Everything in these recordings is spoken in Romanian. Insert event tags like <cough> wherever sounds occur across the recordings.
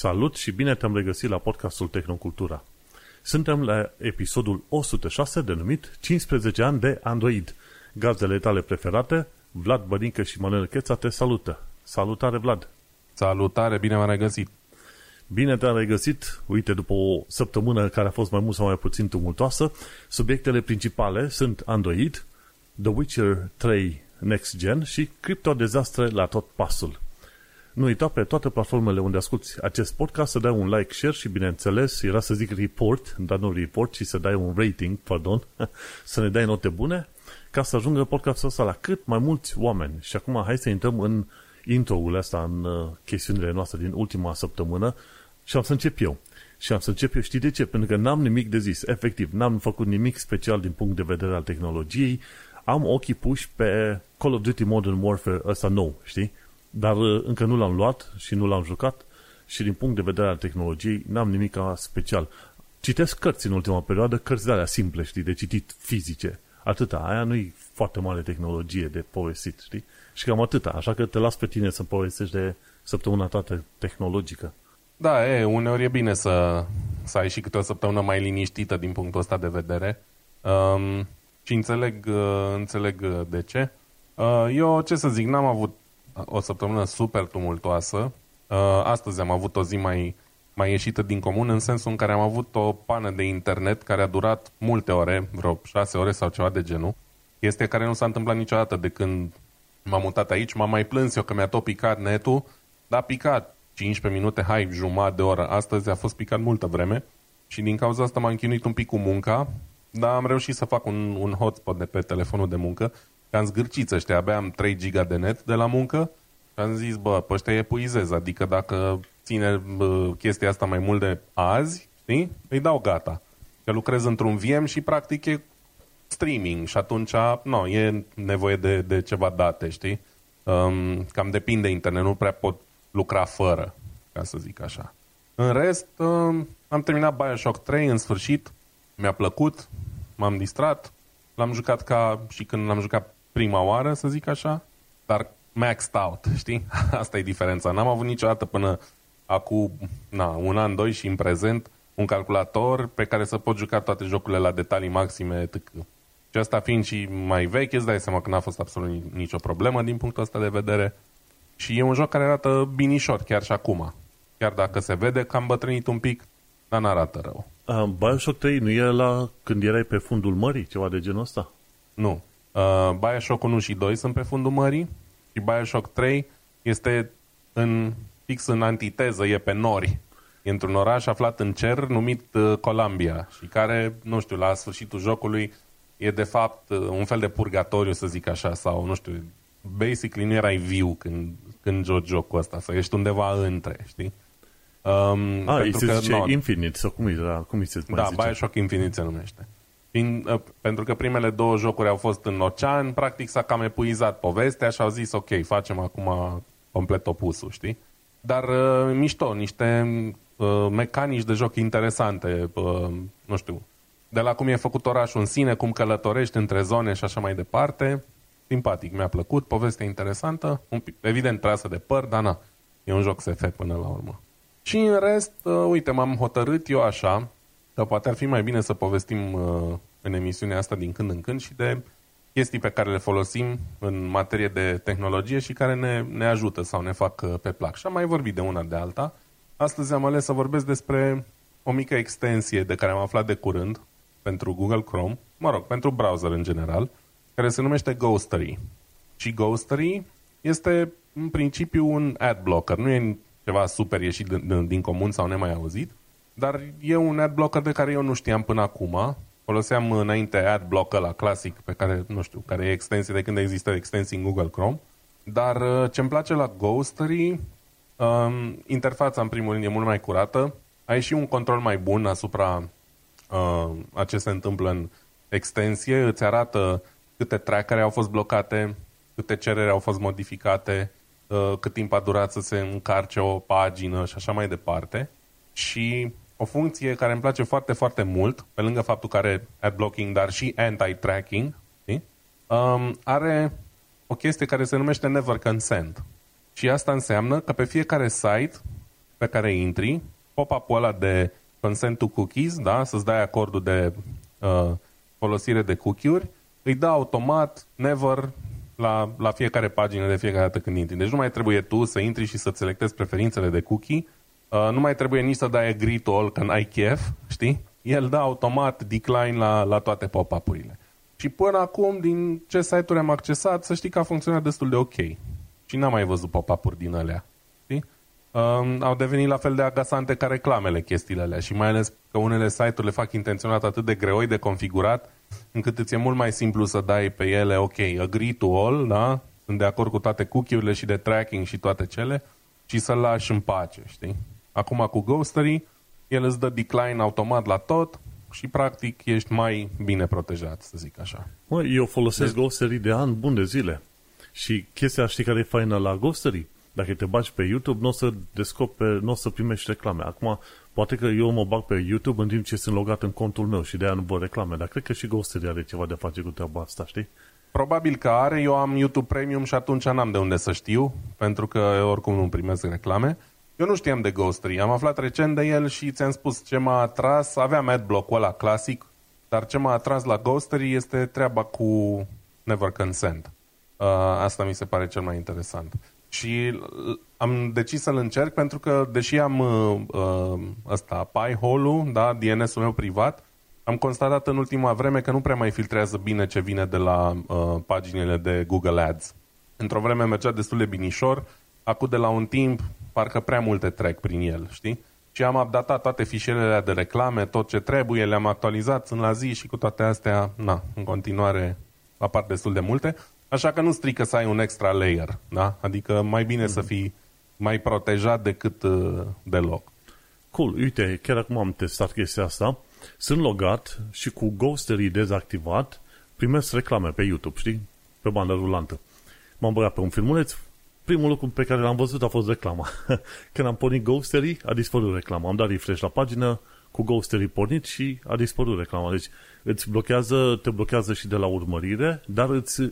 Salut și bine te-am regăsit la podcastul Tehnocultura. Suntem la episodul 106 denumit 15 ani de Android. Gazdele tale preferate, Vlad Bădincă și Manuel Cheța te salută. Salutare, Vlad! Salutare, bine m-am regăsit! Bine te-am regăsit. Uite, după o săptămână care a fost mai mult sau mai puțin tumultoasă, subiectele principale sunt Android, The Witcher 3 Next Gen și criptodezastre la tot pasul. Nu uita pe toate platformele unde asculti acest podcast să dai un like, share și bineînțeles, era să zic report, dar nu report, ci să dai un rating, pardon, <laughs> să ne dai note bune, ca să ajungă podcastul ăsta la cât mai mulți oameni. Și acum hai să intrăm în intro-ul ăsta, în uh, chestiunile noastre din ultima săptămână și am să încep eu. Și am să încep eu, știi de ce? Pentru că n-am nimic de zis. Efectiv, n-am făcut nimic special din punct de vedere al tehnologiei. Am ochii puși pe Call of Duty Modern Warfare ăsta nou, știi? Dar uh, încă nu l-am luat și nu l-am jucat și din punct de vedere al tehnologiei n-am nimic special. Citesc cărți în ultima perioadă, cărți de alea simple, știi, de citit fizice. Atâta, aia nu-i foarte mare tehnologie de povestit, știi? Și cam atâta, așa că te las pe tine să povestești de săptămâna toată tehnologică. Da, e, uneori e bine să, să ai și câte o săptămână mai liniștită din punctul ăsta de vedere. Um, și înțeleg, uh, înțeleg de ce. Uh, eu, ce să zic, n-am avut o săptămână super tumultoasă. Uh, astăzi am avut o zi mai, mai ieșită din comun, în sensul în care am avut o pană de internet care a durat multe ore, vreo șase ore sau ceva de genul. Este care nu s-a întâmplat niciodată de când m-am mutat aici. M-am mai plâns eu că mi-a tot picat netul, dar a picat 15 minute, hai, jumătate de oră. Astăzi a fost picat multă vreme și din cauza asta m-am chinuit un pic cu munca, dar am reușit să fac un, un hotspot de pe telefonul de muncă că am zgârciți ăștia, abia am 3 giga de net de la muncă și am zis, bă, pe ăștia epuizez, adică dacă ține bă, chestia asta mai mult de azi, știi, îi dau gata. Că lucrez într-un VM și practic e streaming și atunci, nu, e nevoie de, de ceva date, știi? Um, cam depinde internet, nu prea pot lucra fără, ca să zic așa. În rest, um, am terminat Bioshock 3 în sfârșit, mi-a plăcut, m-am distrat, l-am jucat ca și când l-am jucat prima oară, să zic așa, dar maxed out, știi? <laughs> Asta e diferența. N-am avut niciodată până acum na, un an, doi și în prezent un calculator pe care să pot juca toate jocurile la detalii maxime, etc. Și asta fiind și mai vechi, îți dai seama că n-a fost absolut nicio problemă din punctul ăsta de vedere. Și e un joc care arată binișor chiar și acum. Chiar dacă se vede că am bătrânit un pic, dar n-arată rău. Uh, Bioshock 3 nu e la când erai pe fundul mării, ceva de genul ăsta? Nu. Uh, Bioshock 1 și 2 sunt pe fundul mării și Bioshock 3 este în, fix în antiteză, e pe nori. E într-un oraș aflat în cer numit uh, Columbia și care, nu știu, la sfârșitul jocului e de fapt uh, un fel de purgatoriu, să zic așa, sau nu știu, basically nu erai viu când, când joci jocul ăsta, să ești undeva între, știi? Um, ah, se zice no, Infinite, sau cum, e, da, cum se Da, zice? Bioshock Infinite se numește. Fiind, uh, pentru că primele două jocuri au fost în ocean, practic s-a cam epuizat povestea și au zis, ok, facem acum complet opusul, știi? Dar uh, mișto, niște uh, mecanici de joc interesante, uh, nu știu, de la cum e făcut orașul în sine, cum călătorești între zone și așa mai departe. Simpatic, mi-a plăcut, povestea interesantă, un pic, evident trasă de păr, dar na, e un joc SF până la urmă. Și în rest, uh, uite, m-am hotărât eu așa, că poate ar fi mai bine să povestim uh, în emisiunea asta din când în când și de chestii pe care le folosim în materie de tehnologie și care ne, ne ajută sau ne fac uh, pe plac. Și am mai vorbit de una de alta. Astăzi am ales să vorbesc despre o mică extensie de care am aflat de curând pentru Google Chrome, mă rog, pentru browser în general, care se numește Ghostery. Și Ghostery este în principiu un ad blocker, nu e ceva super ieșit din, din comun sau nemai auzit, dar e un ad blocker de care eu nu știam până acum. Foloseam înainte ad blocker la clasic, pe care, nu știu, care e extensie de când există extensii în Google Chrome. Dar uh, ce-mi place la Ghostery, um, interfața în primul rând e mult mai curată, ai și un control mai bun asupra uh, a ce se întâmplă în extensie, îți arată câte trackere au fost blocate, câte cereri au fost modificate, uh, cât timp a durat să se încarce o pagină și așa mai departe. Și o funcție care îmi place foarte, foarte mult, pe lângă faptul că are ad blocking, dar și anti-tracking, um, are o chestie care se numește never consent. Și asta înseamnă că pe fiecare site pe care intri, pop-up-ul ăla de consent to cookies, da? să-ți dai acordul de uh, folosire de cookie-uri, îi dă automat, never, la, la fiecare pagină de fiecare dată când intri. Deci nu mai trebuie tu să intri și să-ți selectezi preferințele de cookie, uh, nu mai trebuie nici să dai agree to all când ai chef, știi? El dă automat decline la, la toate pop-up-urile. Și până acum, din ce site-uri am accesat, să știi că a funcționat destul de ok. Și n-am mai văzut pop-up-uri din alea. Știi? Um, au devenit la fel de agasante ca reclamele chestiile alea și mai ales că unele site-uri le fac intenționat atât de greoi de configurat încât îți e mult mai simplu să dai pe ele, ok, agree to all, da? Sunt de acord cu toate cookie-urile și de tracking și toate cele și să-l lași în pace, știi? Acum cu Ghostery, el îți dă decline automat la tot și practic ești mai bine protejat, să zic așa. Mă, eu folosesc de... Ghostery de ani bun de zile. Și chestia, știi care e faină la Ghostery? Dacă te bagi pe YouTube, nu o să descoperi, nu o să primești reclame. Acum, poate că eu mă bag pe YouTube în timp ce sunt logat în contul meu și de aia nu văd reclame, dar cred că și Ghostery are ceva de face cu treaba asta, știi? Probabil că are, eu am YouTube Premium și atunci n-am de unde să știu, pentru că oricum nu primesc reclame. Eu nu știam de Ghostery, am aflat recent de el și ți-am spus ce m-a atras, aveam adblock-ul ăla clasic, dar ce m-a atras la Ghostery este treaba cu Never Consent. Uh, asta mi se pare cel mai interesant. Și am decis să-l încerc pentru că, deși am uh, uh ăsta, Pi-hole-ul, da, DNS-ul meu privat, am constatat în ultima vreme că nu prea mai filtrează bine ce vine de la uh, paginile de Google Ads. Într-o vreme mergea destul de binișor, acum de la un timp parcă prea multe trec prin el, știi? Și am updatat toate fișierele de reclame, tot ce trebuie, le-am actualizat, sunt la zi și cu toate astea, na, în continuare apar destul de multe. Așa că nu strică să ai un extra layer, da? Adică mai bine mm-hmm. să mhm. fii mai protejat decât uh, deloc. Cool, uite, chiar acum am testat chestia asta. Sunt logat și cu Ghostery dezactivat primesc reclame pe YouTube, știi? Pe bandă rulantă. M-am băgat pe un filmuleț, primul lucru pe care l-am văzut a fost reclama. <laughs> Când am pornit Ghostery, a dispărut reclama. Am dat refresh la pagină, cu Ghostery pornit și a dispărut reclama. Deci îți blochează, te blochează și de la urmărire, dar îți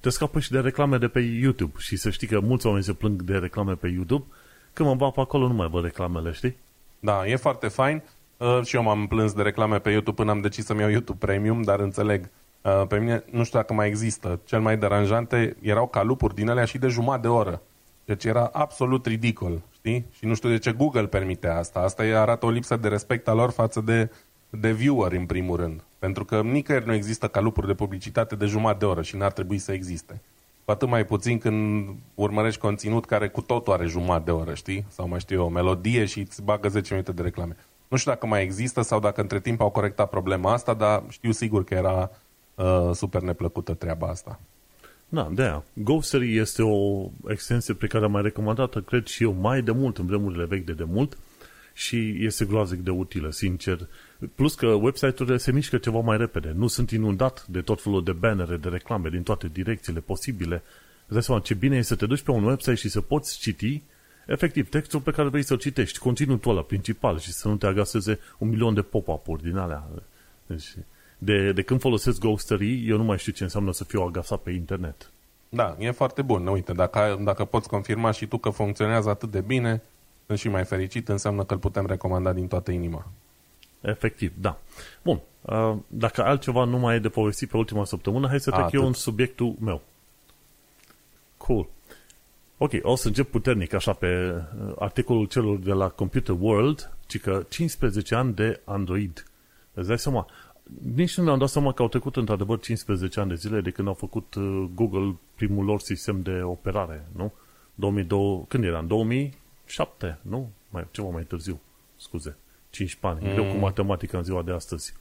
te scapă și de reclame de pe YouTube. Și să știi că mulți oameni se plâng de reclame pe YouTube, când mă bag pe acolo nu mai văd reclamele, știi? Da, e foarte fain. Uh, și eu m-am plâns de reclame pe YouTube până am decis să-mi iau YouTube Premium, dar înțeleg. Uh, pe mine nu știu dacă mai există. Cel mai deranjante erau calupuri din alea și de jumătate de oră. Deci era absolut ridicol, știi? Și nu știu de ce Google permite asta. Asta arată o lipsă de respect a lor față de, de viewer, în primul rând. Pentru că nicăieri nu există calupuri de publicitate de jumătate de oră și n-ar trebui să existe. Cu atât mai puțin când urmărești conținut care cu totul are jumătate de oră, știi? Sau mai știu eu, o melodie și îți bagă 10 minute de reclame. Nu știu dacă mai există sau dacă între timp au corectat problema asta, dar știu sigur că era uh, super neplăcută treaba asta. Da, de aia. Ghostery este o extensie pe care am mai recomandat cred și eu, mai de mult, în vremurile vechi de demult și este groaznic de utilă, sincer. Plus că website-urile se mișcă ceva mai repede. Nu sunt inundat de tot felul de bannere, de reclame din toate direcțiile posibile. Îți dai seama ce bine e să te duci pe un website și să poți citi efectiv textul pe care vrei să-l citești, conținutul ăla principal și să nu te agaseze un milion de pop-up-uri din alea. Deci, de, de când folosesc Ghostery, eu nu mai știu ce înseamnă să fiu agasat pe internet. Da, e foarte bun. Uite, dacă, dacă poți confirma și tu că funcționează atât de bine, sunt și mai fericit, înseamnă că îl putem recomanda din toată inima. Efectiv, da. Bun, uh, dacă altceva nu mai e de povestit pe ultima săptămână, hai să trec eu în subiectul meu. Cool. Ok, o să încep puternic așa pe uh, articolul celor de la Computer World, ci că 15 ani de Android. Îți dai seama, nici nu mi-am dat seama că au trecut într-adevăr 15 ani de zile de când au făcut uh, Google primul lor sistem de operare, nu? 2002, când era? În 2007, nu? Mai, ceva mai târziu, scuze. 15 ani. Mm. Greu cu matematica în ziua de astăzi.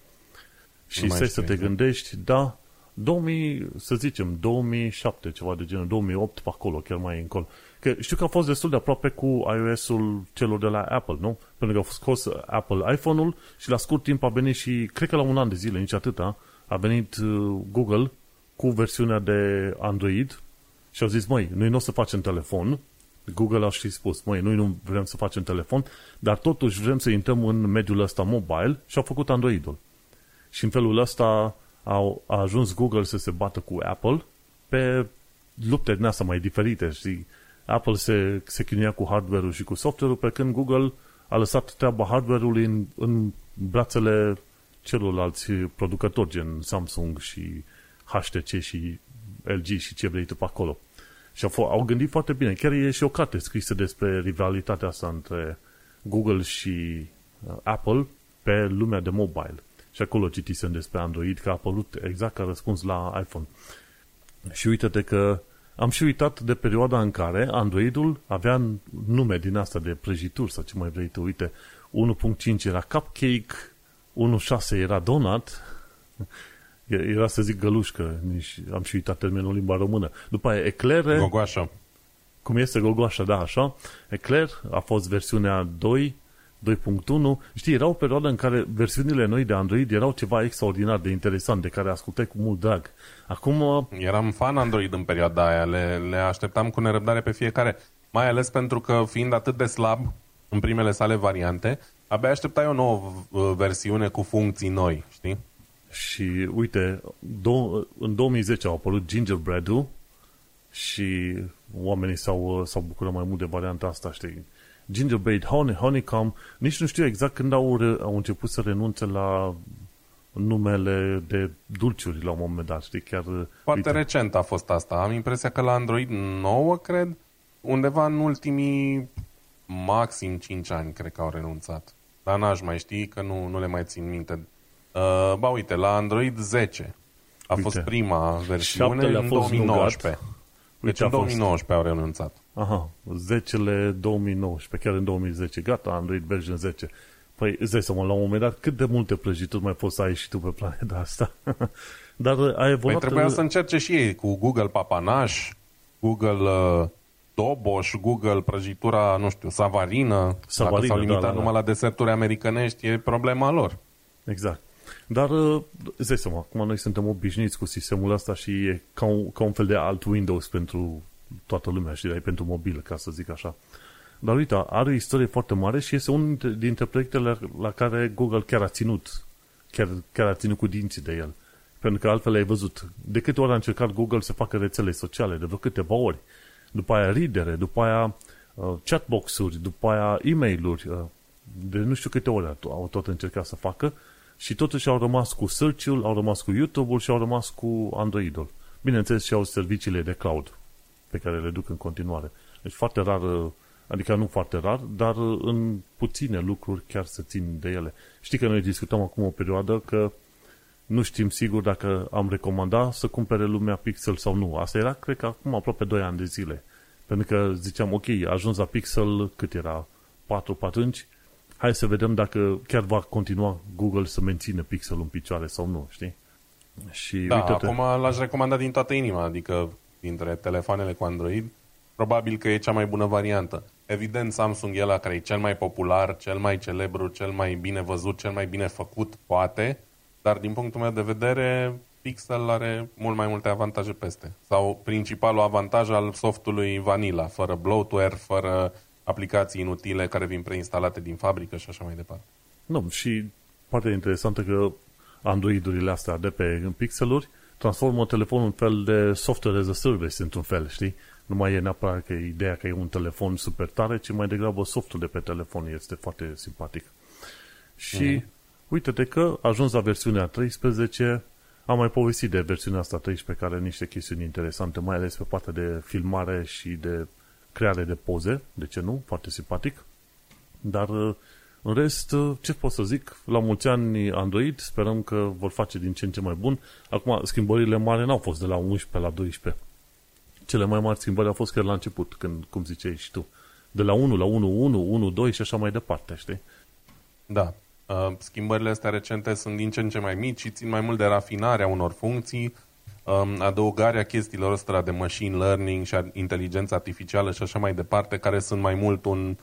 Și stai să te gândești, da, 2000, să zicem, 2007, ceva de genul, 2008 pe acolo, chiar mai încolo. Că știu că a fost destul de aproape cu iOS-ul celor de la Apple, nu? Pentru că a scos Apple iPhone-ul și la scurt timp a venit și, cred că la un an de zile, nici atâta, a venit uh, Google cu versiunea de Android și au zis, măi, noi nu o să facem telefon, Google a și spus, măi, noi nu vrem să facem telefon, dar totuși vrem să intrăm în mediul ăsta mobile și au făcut Android-ul. Și în felul ăsta au, a ajuns Google să se bată cu Apple pe lupte din asta mai diferite, și Apple se, se chinuia cu hardware-ul și cu software-ul, pe când Google a lăsat treaba hardware-ului în, în brațele celorlalți producători, gen Samsung și HTC și LG și ce vrei tu pe acolo. Și au, au gândit foarte bine. Chiar e și o carte scrisă despre rivalitatea asta între Google și uh, Apple pe lumea de mobile. Și acolo citisem despre Android, că a apărut exact ca răspuns la iPhone. Și uite-te că am și uitat de perioada în care Androidul avea nume din asta de prăjituri sau ce mai vrei tu. Uite, 1.5 era cupcake, 1.6 era donut, <laughs> era să zic gălușcă, nici am și uitat termenul limba română. După aia eclere. Gogoașa. Cum este gogoașa, da, așa. Eclair a fost versiunea 2, 2.1. Știi, era o perioadă în care versiunile noi de Android erau ceva extraordinar de interesant, de care ascultai cu mult drag. Acum... Uh, Eram fan Android în perioada aia, le, le așteptam cu nerăbdare pe fiecare. Mai ales pentru că, fiind atât de slab în primele sale variante, abia așteptai o nouă uh, versiune cu funcții noi, știi? Și uite, do- în 2010 au apărut Gingerbread-ul și oamenii s-au, s-au bucurat mai mult de varianta asta, știi? Gingerbread, honey, honeycomb, nici nu știu exact când au, re- au început să renunțe la numele de dulciuri la un moment dat, știi, chiar... Foarte uite. recent a fost asta. Am impresia că la Android 9, cred, undeva în ultimii maxim 5 ani, cred că au renunțat. Dar n-aș mai ști, că nu, nu le mai țin minte. Uh, ba, uite, la Android 10 a uite. fost prima versiune în 2019. Deci în 2019 au renunțat. Aha, 10 2019, chiar în 2010. Gata, Android version 10. Păi îți dai seama, la un moment dat, cât de multe prăjituri mai poți să ai și tu pe planeta asta? <laughs> Dar uh, a evoluat... Păi trebuia uh, să încerce și ei cu Google Papanaș, Google uh, Doboș, Google prăjitura, nu știu, Savarină. Savarină Dacă s-au limitat da, da, da. numai la deserturi americanești, e problema lor. Exact. Dar uh, îți dai seama, acum noi suntem obișnuiți cu sistemul ăsta și e ca un, ca un fel de alt Windows pentru toată lumea, și pentru mobil, ca să zic așa. Dar uite, are o istorie foarte mare și este unul dintre proiectele la care Google chiar a ținut, chiar, chiar a ținut cu dinții de el. Pentru că altfel ai văzut, de câte ori a încercat Google să facă rețele sociale, de vreo câteva ori. După aia readere, după aia uh, chatbox-uri, după aia e-mail-uri, uh, de nu știu câte ori au tot încercat să facă și totuși au rămas cu search-ul, au rămas cu YouTube-ul și au rămas cu Android-ul. Bineînțeles și au serviciile de cloud pe care le duc în continuare. Deci foarte rar, adică nu foarte rar, dar în puține lucruri chiar se țin de ele. Știi că noi discutăm acum o perioadă că nu știm sigur dacă am recomanda să cumpere lumea Pixel sau nu. Asta era, cred că acum aproape 2 ani de zile. Pentru că ziceam, ok, a ajuns la Pixel, cât era? 4 pe atunci, hai să vedem dacă chiar va continua Google să mențină pixelul în picioare sau nu, știi? Și da, uite-te. acum l-aș recomanda din toată inima, adică dintre telefoanele cu Android, probabil că e cea mai bună variantă. Evident, Samsung e la care e cel mai popular, cel mai celebru, cel mai bine văzut, cel mai bine făcut, poate, dar din punctul meu de vedere, Pixel are mult mai multe avantaje peste. Sau principalul avantaj al softului Vanilla, fără bloatware, fără aplicații inutile care vin preinstalate din fabrică și așa mai departe. Nu, și partea interesantă că Androidurile astea de pe pixeluri transformă telefonul în fel de software as a service într-un fel, știi? Nu mai e neapărat că ideea că e un telefon super tare, ci mai degrabă softul de pe telefon este foarte simpatic. Și mm-hmm. uite-te că ajuns la versiunea 13, am mai povestit de versiunea asta 13 care are niște chestiuni interesante, mai ales pe partea de filmare și de creare de poze, de ce nu, foarte simpatic. Dar uh, în rest, uh, ce pot să zic, la mulți ani Android, sperăm că vor face din ce în ce mai bun. Acum, schimbările mari n-au fost de la 11 la 12. Cele mai mari schimbări au fost chiar la început, când, cum ziceai și tu. De la 1 la 1, 1, 1, 2 și așa mai departe, știi? Da. Uh, schimbările astea recente sunt din ce în ce mai mici și țin mai mult de rafinarea unor funcții, um, adăugarea chestiilor ăstora de machine learning și inteligență artificială și așa mai departe, care sunt mai mult un,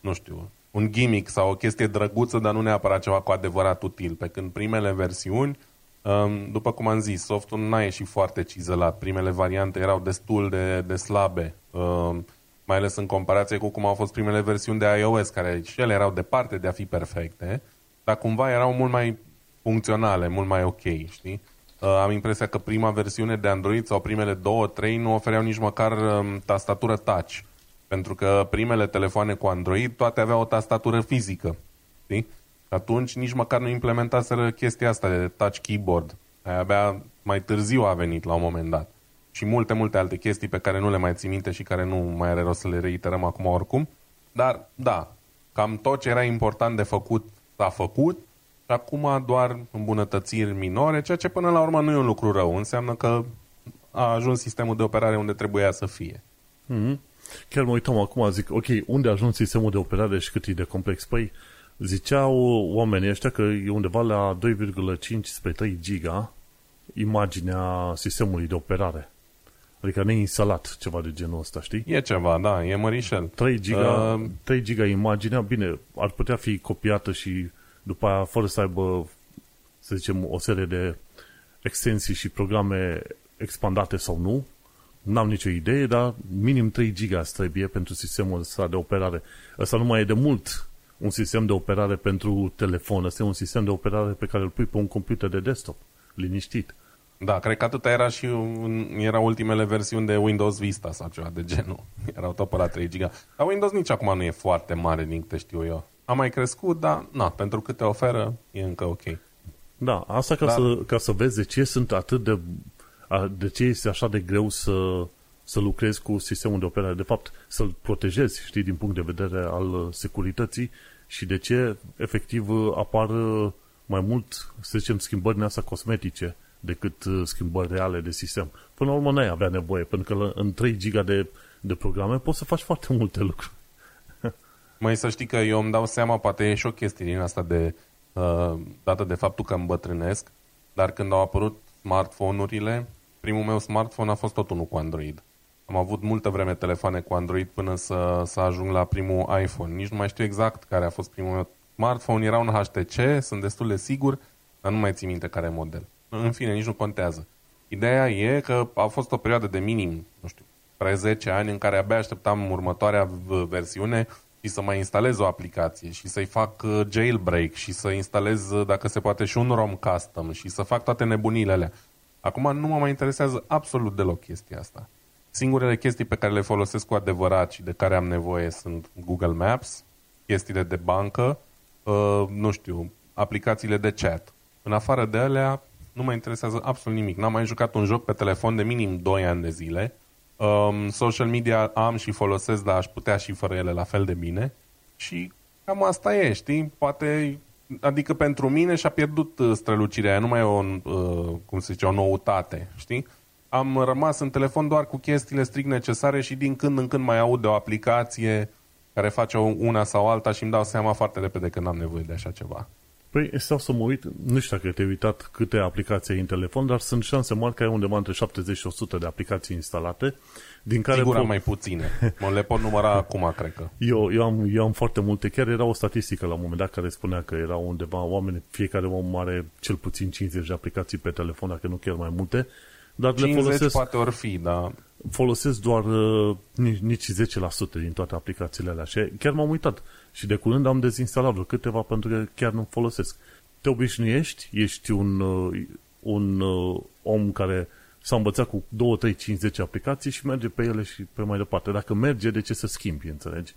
nu știu, un gimmick sau o chestie drăguță, dar nu neapărat ceva cu adevărat util. Pe când primele versiuni, um, după cum am zis, softul n-a ieșit foarte cizelat. Primele variante erau destul de, de slabe, um, mai ales în comparație cu cum au fost primele versiuni de iOS, care și ele erau departe de a fi perfecte, dar cumva erau mult mai funcționale, mult mai ok, știi? Uh, am impresia că prima versiune de Android sau primele două, trei nu ofereau nici măcar um, tastatură touch. Pentru că primele telefoane cu Android toate aveau o tastatură fizică. Știi? Atunci nici măcar nu implementaseră chestia asta de touch keyboard. Aia abia mai târziu a venit la un moment dat. Și multe, multe alte chestii pe care nu le mai țin minte și care nu mai are rost să le reiterăm acum oricum. Dar, da, cam tot ce era important de făcut s-a făcut și acum doar îmbunătățiri minore, ceea ce până la urmă nu e un lucru rău. Înseamnă că a ajuns sistemul de operare unde trebuia să fie. Mm-hmm. Chiar mă uitam acum, zic, ok, unde a ajuns sistemul de operare și cât e de complex? Păi, ziceau oamenii ăștia că e undeva la 2,5 spre 3 giga imaginea sistemului de operare. Adică neinstalat ceva de genul ăsta, știi? E ceva, da, e mărișel. 3 giga, uh... 3 giga imaginea, bine, ar putea fi copiată și după aia, fără să aibă, să zicem, o serie de extensii și programe expandate sau nu, n-am nicio idee, dar minim 3 giga trebuie pentru sistemul ăsta de operare. Ăsta nu mai e de mult un sistem de operare pentru telefon, ăsta e un sistem de operare pe care îl pui pe un computer de desktop, liniștit. Da, cred că atâta era și un, era ultimele versiuni de Windows Vista sau ceva de genul. <laughs> Erau tot pe la 3 giga. Dar Windows nici acum nu e foarte mare, din câte știu eu. A mai crescut, dar na, pentru câte oferă, e încă ok. Da, asta ca, dar... să, ca să vezi de ce sunt atât de de ce este așa de greu să, să lucrezi cu sistemul de operare, de fapt să-l protejezi, știi, din punct de vedere al securității și de ce efectiv apar mai mult, să zicem, schimbări din asta cosmetice decât schimbări reale de sistem. Până la urmă n-ai avea nevoie, pentru că în 3 giga de, de programe poți să faci foarte multe lucruri. <laughs> Mai să știi că eu îmi dau seama, poate e și o chestie din asta de uh, dată de faptul că îmbătrânesc, dar când au apărut smartphone-urile, primul meu smartphone a fost tot unul cu Android. Am avut multă vreme telefoane cu Android până să, să ajung la primul iPhone. Nici nu mai știu exact care a fost primul meu smartphone. Era un HTC, sunt destul de sigur, dar nu mai țin minte care model. În fine, nici nu contează. Ideea e că a fost o perioadă de minim, nu știu, pre 10 ani în care abia așteptam următoarea versiune și să mai instalez o aplicație și să-i fac uh, jailbreak și să instalez, uh, dacă se poate, și un ROM custom și să fac toate nebunile alea. Acum nu mă mai interesează absolut deloc chestia asta. Singurele chestii pe care le folosesc cu adevărat și de care am nevoie sunt Google Maps, chestiile de bancă, uh, nu știu, aplicațiile de chat. În afară de alea, nu mă interesează absolut nimic. N-am mai jucat un joc pe telefon de minim 2 ani de zile. Um, social media am și folosesc, dar aș putea și fără ele la fel de bine. Și cam asta e, știi? Poate adică pentru mine și-a pierdut uh, strălucirea aia, nu mai e o, uh, cum se zice, o noutate, știi? Am rămas în telefon doar cu chestiile strict necesare și din când în când mai aud de o aplicație care face una sau alta și îmi dau seama foarte repede că n-am nevoie de așa ceva. Păi stau să mă uit, nu știu dacă te-ai uitat câte aplicații ai în telefon, dar sunt șanse mari că ai undeva între 70 și 100 de aplicații instalate, din care... Sigur po- mai puține. Mă le pot număra acum, cred că. Eu, eu, am, eu am foarte multe. Chiar era o statistică la un moment dat care spunea că era undeva oameni, fiecare om are cel puțin 50 de aplicații pe telefon, dacă nu chiar mai multe. Dar 50 le folosesc, poate ori fi, dar... Folosesc doar uh, nici, nici 10% din toate aplicațiile alea. Și chiar m-am uitat. Și de curând am dezinstalat vreo câteva pentru că chiar nu folosesc. Te obișnuiești, ești un, uh, un uh, om care s-a învățat cu 2, 3, 50 aplicații și merge pe ele și pe mai departe. Dacă merge, de ce să schimbi, înțelegi?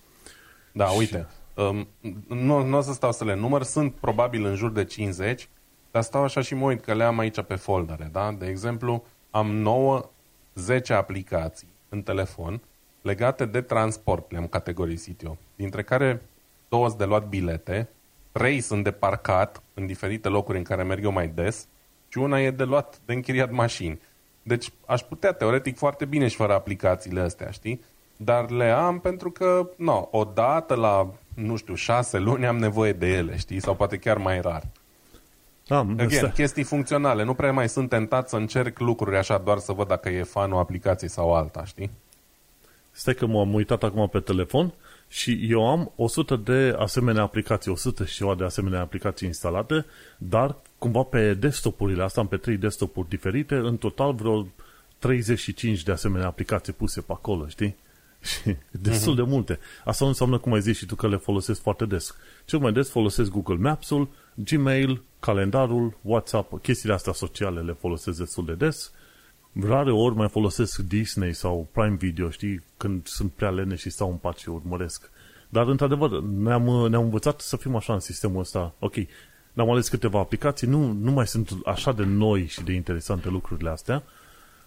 Da, și... uite, um, nu, nu o să stau să le număr, sunt probabil în jur de 50, dar stau așa și mă uit că le am aici pe foldere, da? De exemplu, am 9, 10 aplicații în telefon legate de transport, le-am categorisit eu, dintre care două sunt de luat bilete, trei sunt de parcat în diferite locuri în care merg eu mai des și una e de luat de închiriat mașini. Deci aș putea teoretic foarte bine și fără aplicațiile astea, știi? Dar le am pentru că, no, o dată la, nu știu, șase luni am nevoie de ele, știi? Sau poate chiar mai rar. Da, Again, chestii funcționale. Nu prea mai sunt tentat să încerc lucruri așa doar să văd dacă e fan o aplicație sau alta, știi? Stai că m-am uitat acum pe telefon și eu am 100 de asemenea aplicații, 100 și ceva de asemenea aplicații instalate, dar cumva pe desktopurile astea, am pe trei desktopuri diferite, în total vreo 35 de asemenea aplicații puse pe acolo, știi? <laughs> Și destul uh-huh. de multe. Asta nu înseamnă, cum ai zis și tu, că le folosesc foarte des. Cel mai des folosesc Google Maps-ul, Gmail, calendarul, WhatsApp, chestiile astea sociale le folosesc destul de des rare ori mai folosesc Disney sau Prime Video, știi, când sunt prea lene și stau în pat și urmăresc. Dar, într-adevăr, ne-am, ne-am învățat să fim așa în sistemul ăsta. Ok, ne-am ales câteva aplicații, nu, nu mai sunt așa de noi și de interesante lucrurile astea,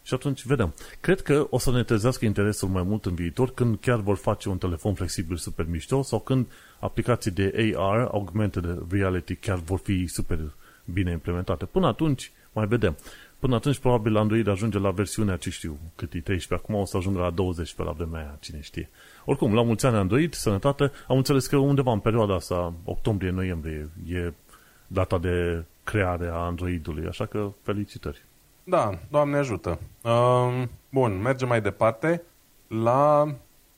și atunci vedem. Cred că o să ne trezească interesul mai mult în viitor când chiar vor face un telefon flexibil super mișto sau când aplicații de AR, augmented reality, chiar vor fi super bine implementate. Până atunci, mai vedem. Până atunci, probabil Android ajunge la versiunea, ce știu, cât e 13, acum o să ajungă la 12 pe la vremea aia, cine știe. Oricum, la mulți ani Android, sănătate, am înțeles că undeva în perioada asta, octombrie-noiembrie, e data de creare a Androidului, așa că felicitări. Da, Doamne ajută. Uh, bun, mergem mai departe la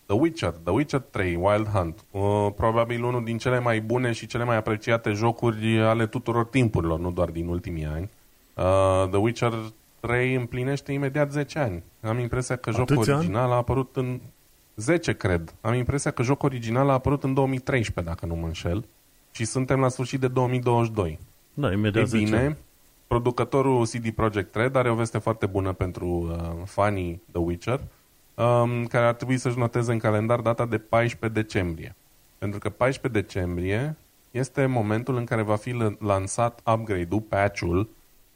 The Witcher, The Witcher 3, Wild Hunt. Uh, probabil unul din cele mai bune și cele mai apreciate jocuri ale tuturor timpurilor, nu doar din ultimii ani. Uh, The Witcher 3 împlinește imediat 10 ani. Am impresia că jocul Atâția ani? original a apărut în 10, cred. Am impresia că jocul original a apărut în 2013, dacă nu mă înșel. Și suntem la sfârșit de 2022. Da, E imediat 10 bine, ani. producătorul CD Projekt Red are o veste foarte bună pentru uh, fanii The Witcher, um, care ar trebui să-și noteze în calendar data de 14 decembrie. Pentru că 14 decembrie este momentul în care va fi l- lansat upgrade-ul, patch-ul,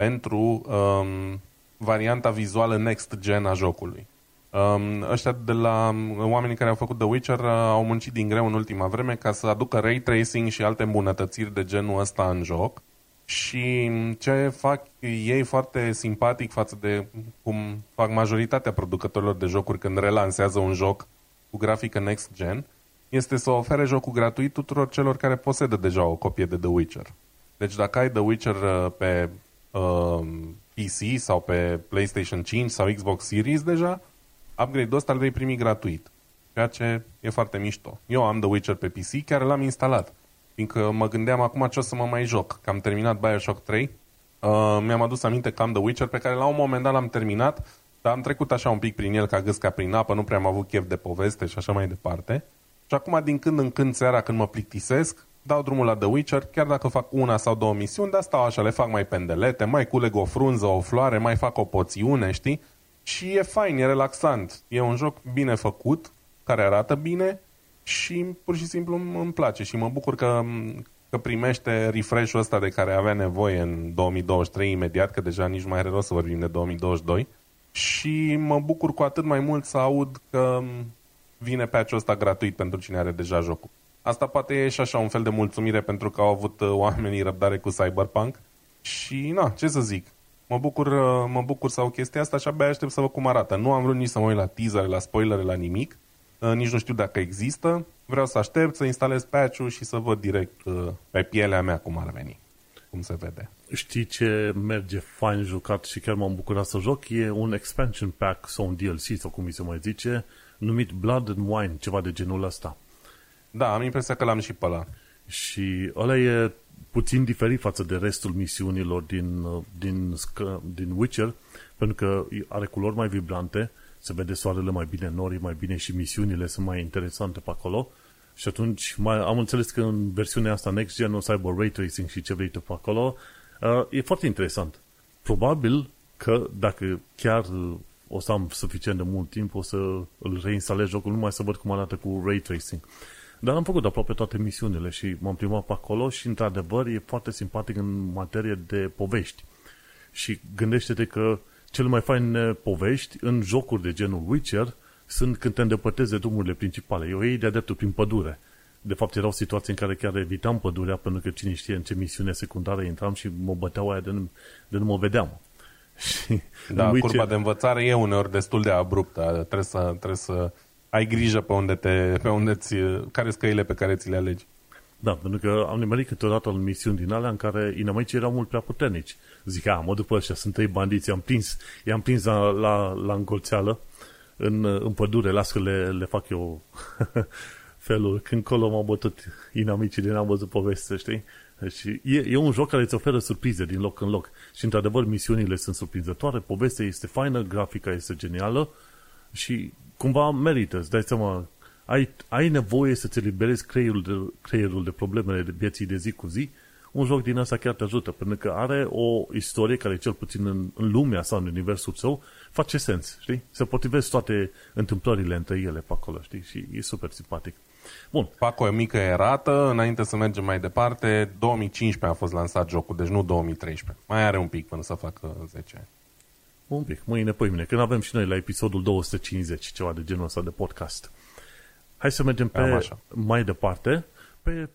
pentru um, varianta vizuală next gen a jocului. Um, ăștia de la um, oamenii care au făcut The Witcher uh, au muncit din greu în ultima vreme ca să aducă ray tracing și alte îmbunătățiri de genul ăsta în joc. Și ce fac ei foarte simpatic față de cum fac majoritatea producătorilor de jocuri când relansează un joc cu grafică next gen, este să ofere jocul gratuit tuturor celor care posedă deja o copie de The Witcher. Deci dacă ai The Witcher uh, pe uh, PC sau pe PlayStation 5 sau Xbox Series deja, upgrade-ul ăsta îl vei primi gratuit. Ceea ce e foarte mișto. Eu am The Witcher pe PC, chiar l-am instalat. Fiindcă mă gândeam acum ce o să mă mai joc. Că am terminat Bioshock 3. Uh, mi-am adus aminte că am The Witcher, pe care la un moment dat l-am terminat, dar am trecut așa un pic prin el ca gâsca prin apă, nu prea am avut chef de poveste și așa mai departe. Și acum, din când în când, seara, când mă plictisesc, dau drumul la The Witcher, chiar dacă fac una sau două misiuni, dar stau așa, le fac mai pendelete, mai culeg o frunză, o floare, mai fac o poțiune, știi? Și e fain, e relaxant. E un joc bine făcut, care arată bine și pur și simplu îmi îmi place și mă bucur că, că primește refresh-ul ăsta de care avea nevoie în 2023 imediat, că deja nici nu mai are rost să vorbim de 2022 și mă bucur cu atât mai mult să aud că vine patch-ul ăsta gratuit pentru cine are deja jocul. Asta poate e și așa un fel de mulțumire pentru că au avut uh, oamenii răbdare cu Cyberpunk și na, ce să zic, mă bucur, uh, mă bucur să au chestia asta și abia aștept să văd cum arată. Nu am vrut nici să mă uit la teaser, la spoilere, la nimic, Uh, nici nu știu dacă există. Vreau să aștept să instalez patch-ul și să văd direct uh, pe pielea mea cum ar veni. Cum se vede. Știi ce merge fain jucat și chiar m-am bucurat să joc? E un expansion pack sau un DLC sau cum mi se mai zice, numit Blood and Wine, ceva de genul ăsta. Da, am impresia că l-am și pe ăla. Și ăla e puțin diferit față de restul misiunilor din, uh, din, Sc- din Witcher, pentru că are culori mai vibrante, se vede soarele mai bine, norii mai bine și misiunile sunt mai interesante pe acolo. Și atunci mai, am înțeles că în versiunea asta Next Gen o să aibă ray tracing și ce vrei tu pe acolo. Uh, e foarte interesant. Probabil că dacă chiar uh, o să am suficient de mult timp, o să îl reinstalez jocul numai să văd cum arată cu ray tracing. Dar am făcut aproape toate misiunile și m-am plimbat pe acolo și, într-adevăr, e foarte simpatic în materie de povești. Și gândește-te că cele mai faine povești în jocuri de genul Witcher sunt când te îndepărtezi de drumurile principale. Eu ei de dreptul prin pădure. De fapt, erau situații în care chiar evitam pădurea pentru că cine știe în ce misiune secundară intram și mă băteau aia de nu, de nu mă vedeam. <laughs> Și Da, în curba de învățare e uneori destul de abruptă. Trebuie să, trebuie să ai grijă pe unde te, pe unde ți, care sunt căile pe care ți le alegi. Da, pentru că am nimerit câteodată în misiuni din alea în care inamicii erau mult prea puternici. Zic, a, mă după ăștia, sunt trei bandiți, i-am prins, i-am prins la, la, la încolțeală în, în pădure, las că le, le fac eu <laughs> felul. Când colo m-au bătut inamicii din am văzut poveste, știi? Deci e, e un joc care îți oferă surprize din loc în loc. Și într-adevăr misiunile sunt surprinzătoare, povestea este faină, grafica este genială și cumva merită, îți dai seama, ai, ai nevoie să-ți eliberezi creierul de, creierul de problemele de vieții de zi cu zi, un joc din ăsta chiar te ajută, pentru că are o istorie care, cel puțin în, în lumea sau în universul său, face sens, știi? Se potrivesc toate întâmplările între ele pe acolo, știi? Și e super simpatic. Bun. Fac o mică erată, înainte să mergem mai departe, 2015 a fost lansat jocul, deci nu 2013. Mai are un pic până să facă 10 ani. Un pic, mâine, mine, când avem și noi la episodul 250, ceva de genul ăsta de podcast. Hai să mergem pe mai departe, pe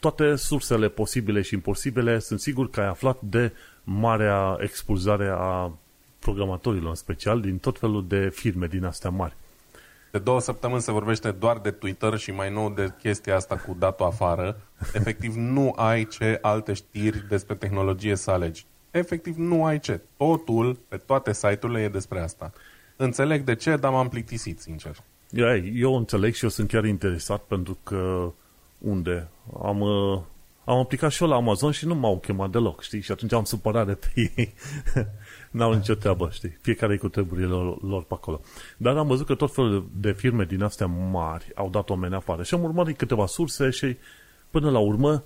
toate sursele posibile și imposibile. Sunt sigur că ai aflat de marea expulzare a programatorilor în special din tot felul de firme din astea mari. De două săptămâni se vorbește doar de Twitter și mai nou de chestia asta cu datul afară. Efectiv, nu ai ce alte știri despre tehnologie să alegi. Efectiv, nu ai ce. Totul, pe toate site-urile, e despre asta. Înțeleg de ce, dar m-am plictisit, sincer. Eu înțeleg și eu sunt chiar interesat pentru că unde am, uh, am aplicat și eu la Amazon și nu m-au chemat deloc, știi? Și atunci am supărare pe ei. <laughs> N-au nicio treabă, știi? Fiecare cu treburile lor, lor pe acolo. Dar am văzut că tot felul de firme din astea mari au dat oameni afară. Și am urmărit câteva surse și până la urmă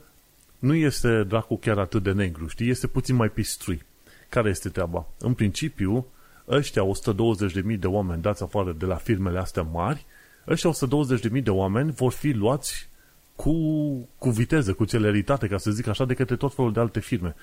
nu este dracu chiar atât de negru, știi? Este puțin mai pistrui. Care este treaba? În principiu, ăștia 120.000 de oameni dați afară de la firmele astea mari, ăștia 120.000 de oameni vor fi luați cu, cu viteză, cu celeritate, ca să zic așa, de către tot felul de alte firme.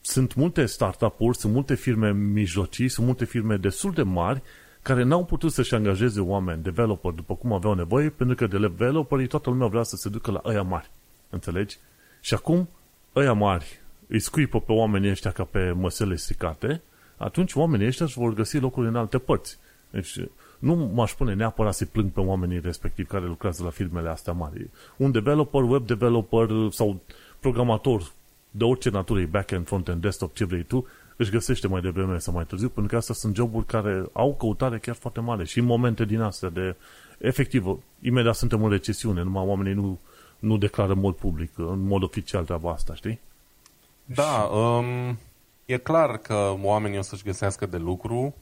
Sunt multe startup-uri, sunt multe firme mijlocii, sunt multe firme destul de mari care n-au putut să-și angajeze oameni, developer, după cum aveau nevoie, pentru că de developerii toată lumea vrea să se ducă la ăia mari. Înțelegi? Și acum, ăia mari îi scuipă pe oamenii ăștia ca pe măsele stricate, atunci oamenii ăștia își vor găsi locuri în alte părți. Deci, nu m-aș pune neapărat să plâng pe oamenii respectiv care lucrează la firmele astea mari. Un developer, web developer sau programator de orice natură, e back-end, front-end, desktop, ce vrei tu, își găsește mai devreme sau mai târziu, pentru că astea sunt joburi care au căutare chiar foarte mare și în momente din astea de, efectiv, imediat suntem în recesiune, numai oamenii nu, nu declară în mod public, în mod oficial treaba asta, știi? Da, um, e clar că oamenii o să-și găsească de lucru.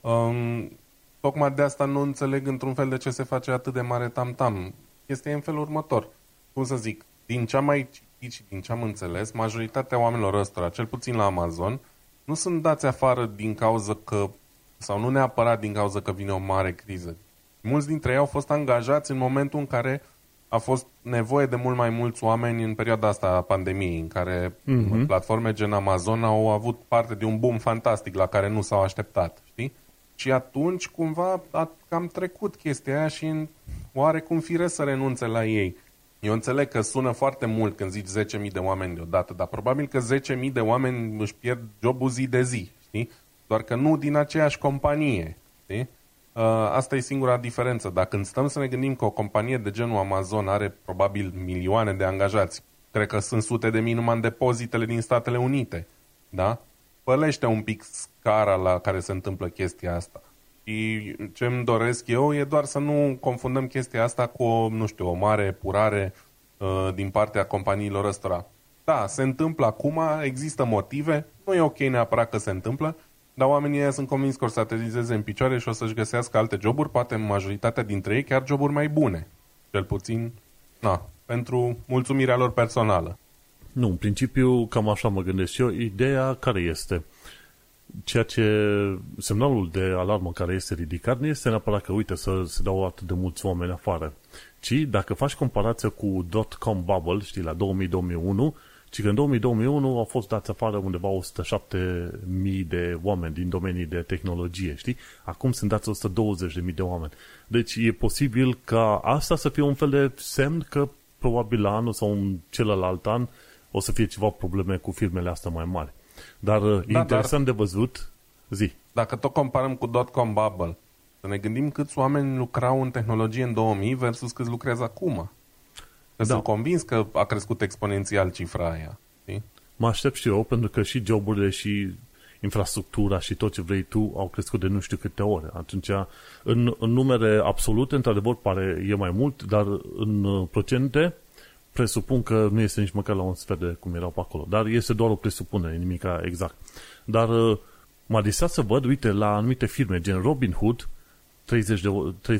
Um, tocmai de asta nu înțeleg într-un fel de ce se face atât de mare tam-tam. Este în felul următor. Cum să zic, din ce am mai citit și din ce am înțeles, majoritatea oamenilor ăstora, cel puțin la Amazon, nu sunt dați afară din cauza că, sau nu neapărat din cauza că vine o mare criză. Mulți dintre ei au fost angajați în momentul în care a fost nevoie de mult mai mulți oameni în perioada asta a pandemiei, în care mm-hmm. platforme gen Amazon au avut parte de un boom fantastic la care nu s-au așteptat, știi? Și atunci, cumva, a cam trecut chestia aia și în oarecum fire să renunțe la ei. Eu înțeleg că sună foarte mult când zici 10.000 de oameni deodată, dar probabil că 10.000 de oameni își pierd jobul zi de zi, știi? Doar că nu din aceeași companie, știi? Uh, asta e singura diferență. Dacă când stăm să ne gândim că o companie de genul Amazon are probabil milioane de angajați, cred că sunt sute de mii numai în depozitele din Statele Unite, da? Pălește un pic scara la care se întâmplă chestia asta. Și ce îmi doresc eu e doar să nu confundăm chestia asta cu o, nu știu, o mare purare uh, din partea companiilor ăstora. Da, se întâmplă acum, există motive, nu e ok neapărat că se întâmplă, dar oamenii ăia sunt convins că o să aterizeze în picioare și o să-și găsească alte joburi, poate majoritatea dintre ei chiar joburi mai bune. Cel puțin, na, pentru mulțumirea lor personală. Nu, în principiu, cam așa mă gândesc eu. Ideea care este? Ceea ce semnalul de alarmă care este ridicat nu este neapărat că, uite, să se dau atât de mulți oameni afară, ci dacă faci comparație cu dot-com bubble, știi, la 2000-2001, ci că în 2001 au fost dați afară undeva 107.000 de oameni din domenii de tehnologie, știi? Acum sunt dați 120.000 de oameni. Deci e posibil ca asta să fie un fel de semn că probabil la anul sau în celălalt an o să fie ceva probleme cu firmele astea mai mari. Dar uh, da, interesant dar, de văzut, zi. Dacă tot comparăm cu dot-com bubble, să ne gândim câți oameni lucrau în tehnologie în 2000 versus câți lucrează acum. Că da. sunt convins că a crescut exponențial cifra aia. Știi? Mă aștept și eu, pentru că și joburile și infrastructura și tot ce vrei tu au crescut de nu știu câte ore. Atunci, în, în numere absolute, într-adevăr, pare e mai mult, dar în procente, presupun că nu este nici măcar la un sfert de cum erau pe acolo. Dar este doar o presupunere, nimic exact. Dar m-a disat să văd, uite, la anumite firme, gen Robinhood, 30%, de,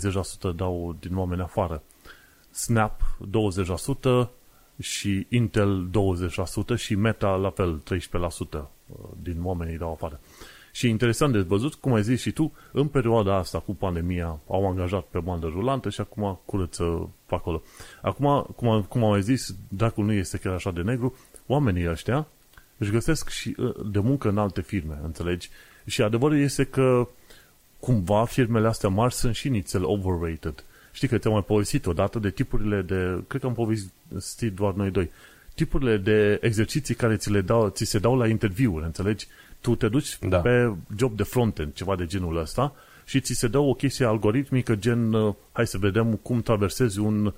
30% dau din oameni afară. Snap 20%, și Intel 20% și Meta la fel 13% din oamenii dau afară. Și interesant de văzut, cum ai zis și tu, în perioada asta cu pandemia au angajat pe bandă rulantă și acum curăță pe acolo. Acum, cum, cum am mai zis, dacă nu este chiar așa de negru, oamenii ăștia își găsesc și uh, de muncă în alte firme, înțelegi? Și adevărul este că cumva firmele astea mari sunt și nițel overrated. Știi că te-am mai povestit odată de tipurile de, cred că am povestit doar noi doi, tipurile de exerciții care ți, le dau, ți se dau la interviuri, înțelegi? Tu te duci da. pe job de frontend, ceva de genul ăsta, și ți se dă o chestie algoritmică gen, uh, hai să vedem cum traversezi un,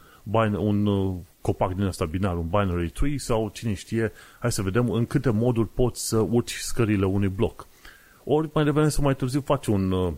un uh, copac din ăsta binar, un binary tree sau cine știe, hai să vedem în câte moduri poți să urci scările unui bloc. Ori mai devreme sau mai târziu faci un, uh,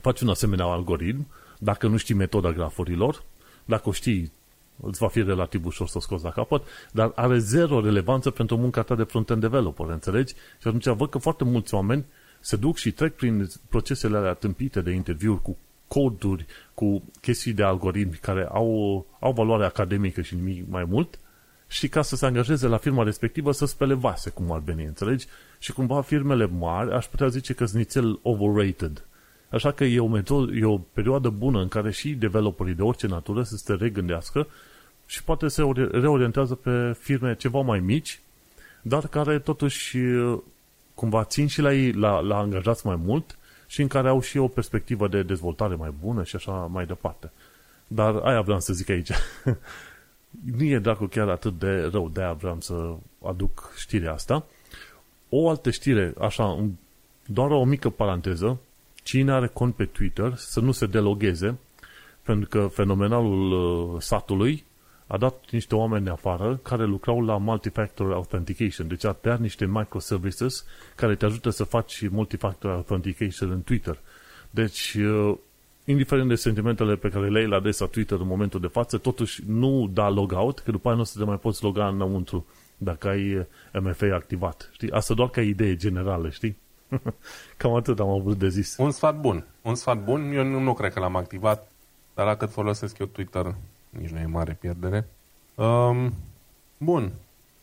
faci un asemenea algoritm, dacă nu știi metoda grafurilor, dacă o știi, îți va fi relativ ușor să o scoți la capăt, dar are zero relevanță pentru munca ta de front-end developer, înțelegi? Și atunci văd că foarte mulți oameni se duc și trec prin procesele alea tâmpite de interviuri cu coduri, cu chestii de algoritmi care au, au valoare academică și nimic mai mult și ca să se angajeze la firma respectivă să spele vase, cum ar veni, înțelegi? Și cumva firmele mari aș putea zice că sunt nițel overrated. Așa că e o, metodă, e o perioadă bună în care și developerii de orice natură să se regândească și poate se reorientează pe firme ceva mai mici, dar care totuși cumva țin și la ei, la, la angajați mai mult și în care au și o perspectivă de dezvoltare mai bună și așa mai departe. Dar aia vreau să zic aici. <laughs> nu e dacă chiar atât de rău, de-aia vreau să aduc știrea asta. O altă știre, așa, doar o mică paranteză, cine are cont pe Twitter să nu se delogheze, pentru că fenomenalul uh, satului a dat niște oameni afară care lucrau la multifactor authentication, deci a tăiat niște microservices care te ajută să faci multifactor authentication în Twitter. Deci, uh, indiferent de sentimentele pe care le ai la adresa Twitter în momentul de față, totuși nu da logout, că după aia nu o să te mai poți loga înăuntru dacă ai uh, MFA activat. Știi? Asta doar ca idee generală, știi? <laughs> Cam atât am avut de zis. Un sfat bun. Un sfat bun. Eu nu, nu cred că l-am activat, dar dacă folosesc eu Twitter, nici nu e mare pierdere. Um, bun.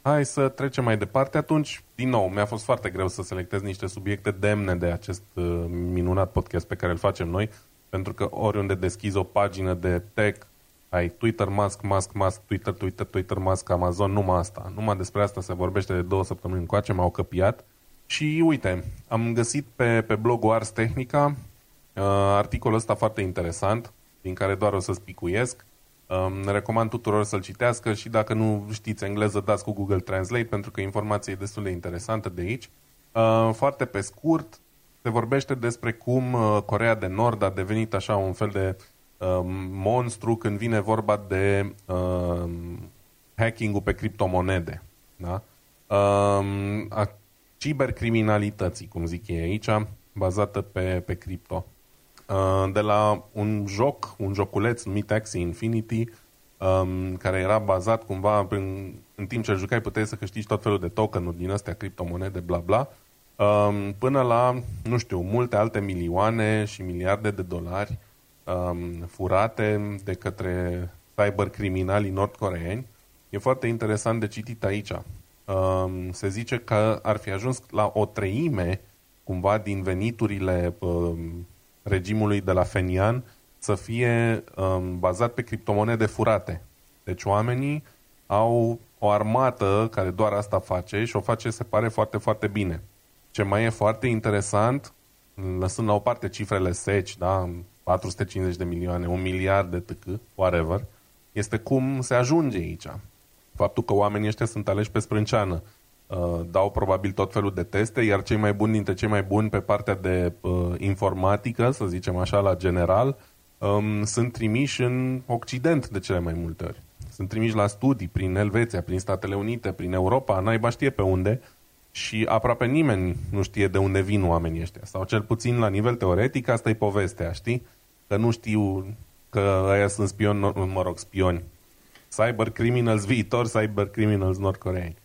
Hai să trecem mai departe. Atunci, din nou, mi-a fost foarte greu să selectez niște subiecte demne de acest uh, minunat podcast pe care îl facem noi, pentru că oriunde deschizi o pagină de tech, ai Twitter, Musk, Musk, Musk, Twitter, Twitter, Twitter, Musk, Amazon, numai asta. Numai despre asta se vorbește de două săptămâni încoace, m-au căpiat. Și uite, am găsit pe, pe blogul Ars Technica uh, articolul ăsta foarte interesant, din care doar o să spicuiesc. Um, recomand tuturor să-l citească și dacă nu știți engleză, dați cu Google Translate, pentru că informația e destul de interesantă de aici. Uh, foarte pe scurt, se vorbește despre cum uh, Corea de Nord a devenit așa un fel de uh, monstru când vine vorba de uh, hacking-ul pe criptomonede. Da? Uh, cibercriminalității, cum zic ei aici, bazată pe, pe cripto. Uh, de la un joc, un joculeț numit Axie Infinity, um, care era bazat cumva, în, în timp ce jucai puteai să câștigi tot felul de tokenuri din astea, criptomonede, bla bla, um, până la, nu știu, multe alte milioane și miliarde de dolari um, furate de către cybercriminalii nordcoreeni. E foarte interesant de citit aici. Um, se zice că ar fi ajuns la o treime cumva din veniturile um, regimului de la Fenian să fie um, bazat pe criptomonede furate. Deci oamenii au o armată care doar asta face și o face, se pare, foarte, foarte bine. Ce mai e foarte interesant, lăsând la o parte cifrele seci, da, 450 de milioane, un miliard de tâc, whatever, este cum se ajunge aici. Faptul că oamenii ăștia sunt aleși pe sprânceană Uh, dau probabil tot felul de teste, iar cei mai buni dintre cei mai buni pe partea de uh, informatică, să zicem așa, la general, um, sunt trimiși în Occident de cele mai multe ori. Sunt trimiși la studii prin Elveția, prin Statele Unite, prin Europa, naiba știe pe unde, și aproape nimeni nu știe de unde vin oamenii ăștia. Sau cel puțin la nivel teoretic, asta e povestea, știi? Că nu știu că aia sunt spioni, mă rog, spioni. Cyber criminals viitor, cyber criminals nordcoreeni.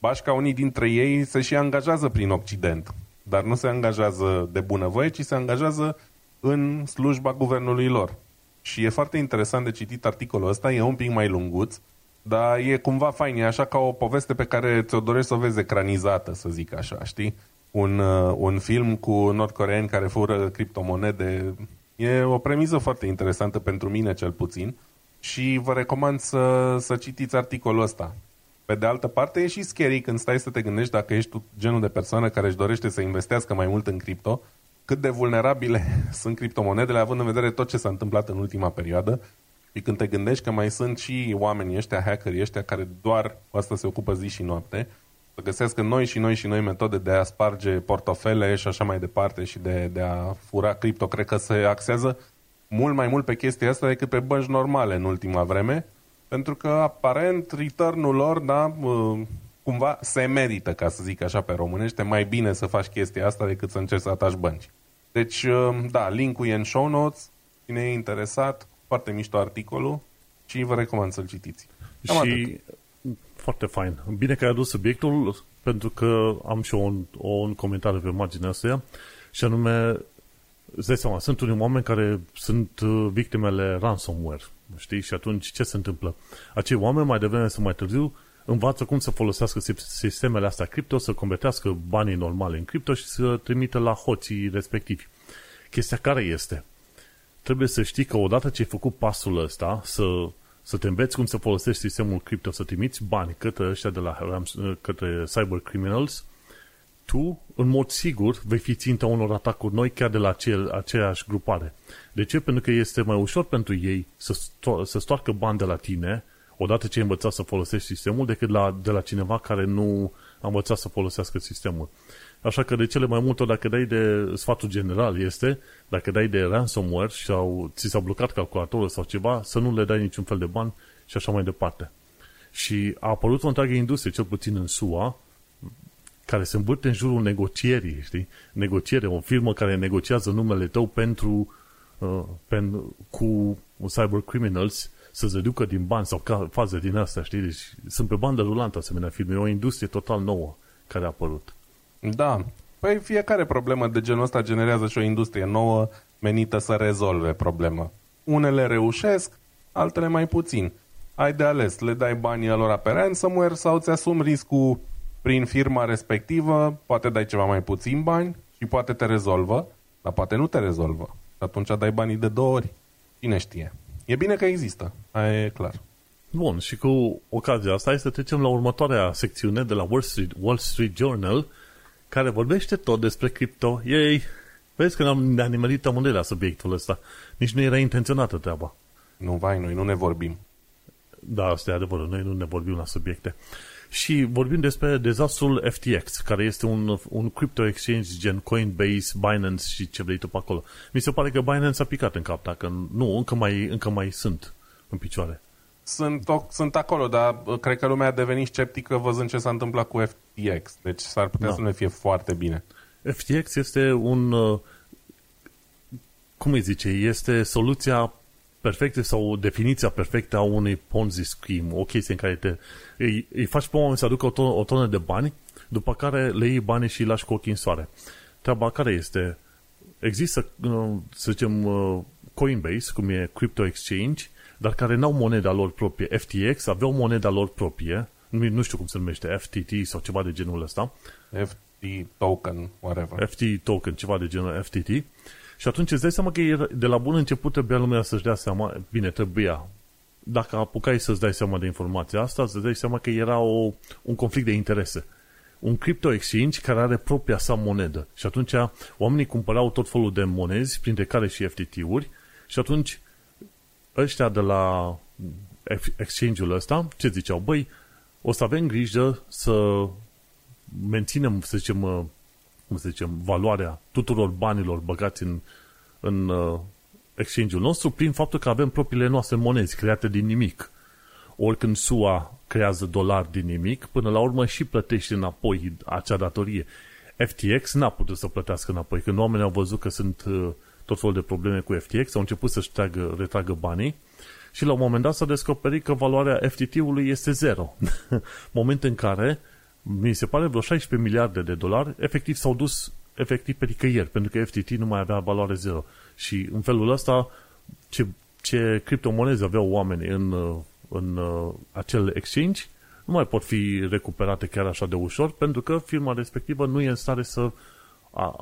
Bașca unii dintre ei se și angajează prin Occident, dar nu se angajează de bunăvoie, ci se angajează în slujba guvernului lor. Și e foarte interesant de citit articolul ăsta, e un pic mai lunguț, Dar e cumva fain, e așa ca o poveste pe care ți-o dorești să o vezi ecranizată, să zic așa, știi? Un, uh, un film cu nordcoreeni care fură criptomonede. E o premiză foarte interesantă pentru mine, cel puțin. Și vă recomand să, să citiți articolul ăsta. Pe de altă parte, e și scary când stai să te gândești dacă ești tu genul de persoană care își dorește să investească mai mult în cripto, cât de vulnerabile <laughs> sunt criptomonedele, având în vedere tot ce s-a întâmplat în ultima perioadă și când te gândești că mai sunt și oamenii ăștia, hackerii ăștia, care doar cu asta se ocupă zi și noapte, să găsească noi și noi și noi metode de a sparge portofele și așa mai departe și de, de a fura cripto, cred că se axează mult mai mult pe chestia asta decât pe bănci normale în ultima vreme, pentru că aparent return-ul lor, da, cumva se merită, ca să zic așa pe românește, mai bine să faci chestia asta decât să încerci să ataci bănci. Deci, da, linkul e în show notes, cine e interesat, foarte mișto articolul și vă recomand să-l citiți. Cam și atât. foarte fain. Bine că ai adus subiectul, pentru că am și un, un comentariu pe marginea asta și anume, îți dai seama, sunt unii oameni care sunt uh, victimele ransomware, știi? Și atunci ce se întâmplă? Acei oameni mai devreme sau mai târziu învață cum să folosească sistemele astea cripto, să convertească banii normale în cripto și să trimită la hoții respectivi. Chestia care este? trebuie să știi că odată ce ai făcut pasul ăsta, să, să te înveți cum să folosești sistemul cripto, să trimiți bani către ăștia de la către cyber criminals, tu, în mod sigur, vei fi ținta unor atacuri noi chiar de la acel, aceeași grupare. De ce? Pentru că este mai ușor pentru ei să, sto- să stoarcă bani de la tine odată ce ai învățat să folosești sistemul decât la, de la cineva care nu a învățat să folosească sistemul. Așa că de cele mai multe ori, dacă dai de sfatul general este, dacă dai de ransomware sau ți s-a blocat calculatorul sau ceva, să nu le dai niciun fel de bani și așa mai departe. Și a apărut o întreagă industrie, cel puțin în SUA, care se învârte în jurul negocierii, știi? Negociere, o firmă care negociază numele tău pentru, uh, pentru cu cyber criminals să se ducă din bani sau ca faze din astea, știi? Deci sunt pe bandă rulantă asemenea firme. E o industrie total nouă care a apărut. Da. Păi fiecare problemă de genul ăsta generează și o industrie nouă menită să rezolve problema. Unele reușesc, altele mai puțin. Ai de ales, le dai banii lor pe ransomware sau ți asumi riscul prin firma respectivă, poate dai ceva mai puțin bani și poate te rezolvă, dar poate nu te rezolvă. Și atunci dai banii de două ori. Cine știe? E bine că există, aia e clar. Bun, și cu ocazia asta hai să trecem la următoarea secțiune de la Wall Street, Wall Street Journal, care vorbește tot despre cripto. Ei, vezi că ne-am nimerit amândoi la subiectul ăsta. Nici nu era intenționată treaba. Nu, vai, noi nu ne vorbim. Da, asta e adevărul, noi nu ne vorbim la subiecte. Și vorbim despre dezastrul FTX, care este un, un crypto exchange gen Coinbase, Binance și ce vrei tu pe acolo. Mi se pare că Binance a picat în cap, dacă nu, încă mai, încă mai sunt în picioare sunt, sunt acolo, dar uh, cred că lumea a devenit sceptică văzând ce s-a întâmplat cu FTX. Deci s-ar putea da. să nu fie foarte bine. FTX este un... Uh, cum îi zice? Este soluția perfectă sau definiția perfectă a unui Ponzi scheme. O chestie în care te, îi, îi faci pe oameni să aducă o tonă, o tonă de bani, după care le iei banii și îi lași cu ochii în soare. Treaba care este? Există, uh, să zicem, Coinbase, cum e Crypto Exchange, dar care n-au moneda lor proprie. FTX aveau moneda lor proprie, nu, nu știu cum se numește, FTT sau ceva de genul ăsta. FT token, whatever. FT token, ceva de genul FTT. Și atunci îți dai seama că de la bun început trebuia lumea să-și dea seama, bine, trebuia, dacă apucai să-ți dai seama de informația asta, îți dai seama că era o, un conflict de interese. Un crypto exchange care are propria sa monedă. Și atunci oamenii cumpărau tot felul de monezi, printre care și FTT-uri, și atunci ăștia de la exchange-ul ăsta, ce ziceau? Băi, o să avem grijă să menținem, să zicem, uh, cum să zicem, valoarea tuturor banilor băgați în, în uh, exchange-ul nostru prin faptul că avem propriile noastre monezi create din nimic. Ori când SUA creează dolari din nimic, până la urmă și plătește înapoi acea datorie. FTX n-a putut să plătească înapoi. Când oamenii au văzut că sunt uh, tot felul de probleme cu FTX, au început să-și tragă, retragă banii și la un moment dat s-a descoperit că valoarea FTT-ului este zero. <laughs> Moment în care, mi se pare, vreo 16 miliarde de dolari efectiv s-au dus efectiv pe nicăieri, pentru că FTT nu mai avea valoare zero. Și în felul ăsta, ce, ce criptomonezi aveau oamenii în, în uh, acel exchange nu mai pot fi recuperate chiar așa de ușor pentru că firma respectivă nu e în stare să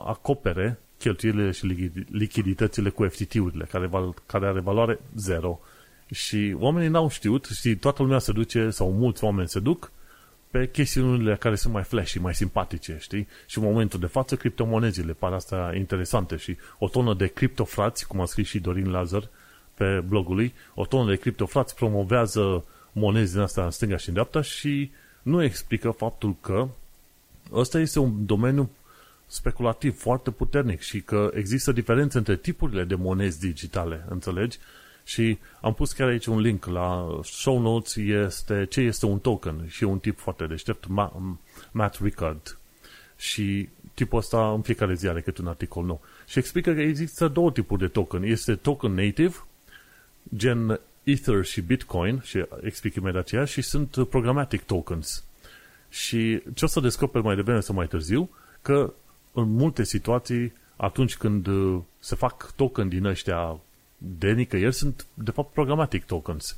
acopere cheltuielile și lichiditățile cu FTT-urile, care, care are valoare zero. Și oamenii n-au știut, și toată lumea se duce, sau mulți oameni se duc, pe chestiunile care sunt mai flashy, mai simpatice, știi? Și în momentul de față, criptomonezile par asta interesante și o tonă de criptofrați, cum a scris și Dorin Lazar pe blogul lui, o tonă de criptofrați promovează monezi din asta în stânga și în dreapta și nu explică faptul că ăsta este un domeniu speculativ foarte puternic și că există diferențe între tipurile de monezi digitale, înțelegi? Și am pus chiar aici un link la show notes, este ce este un token și un tip foarte deștept, Matt Ricard. Și tipul ăsta în fiecare zi are câte un articol nou. Și explică că există două tipuri de token. Este token native, gen Ether și Bitcoin, și explic imediat aceea, și sunt programmatic tokens. Și ce o să descoper mai devreme sau mai târziu, că în multe situații, atunci când se fac token din ăștia de nicăieri sunt, de fapt, programatic tokens.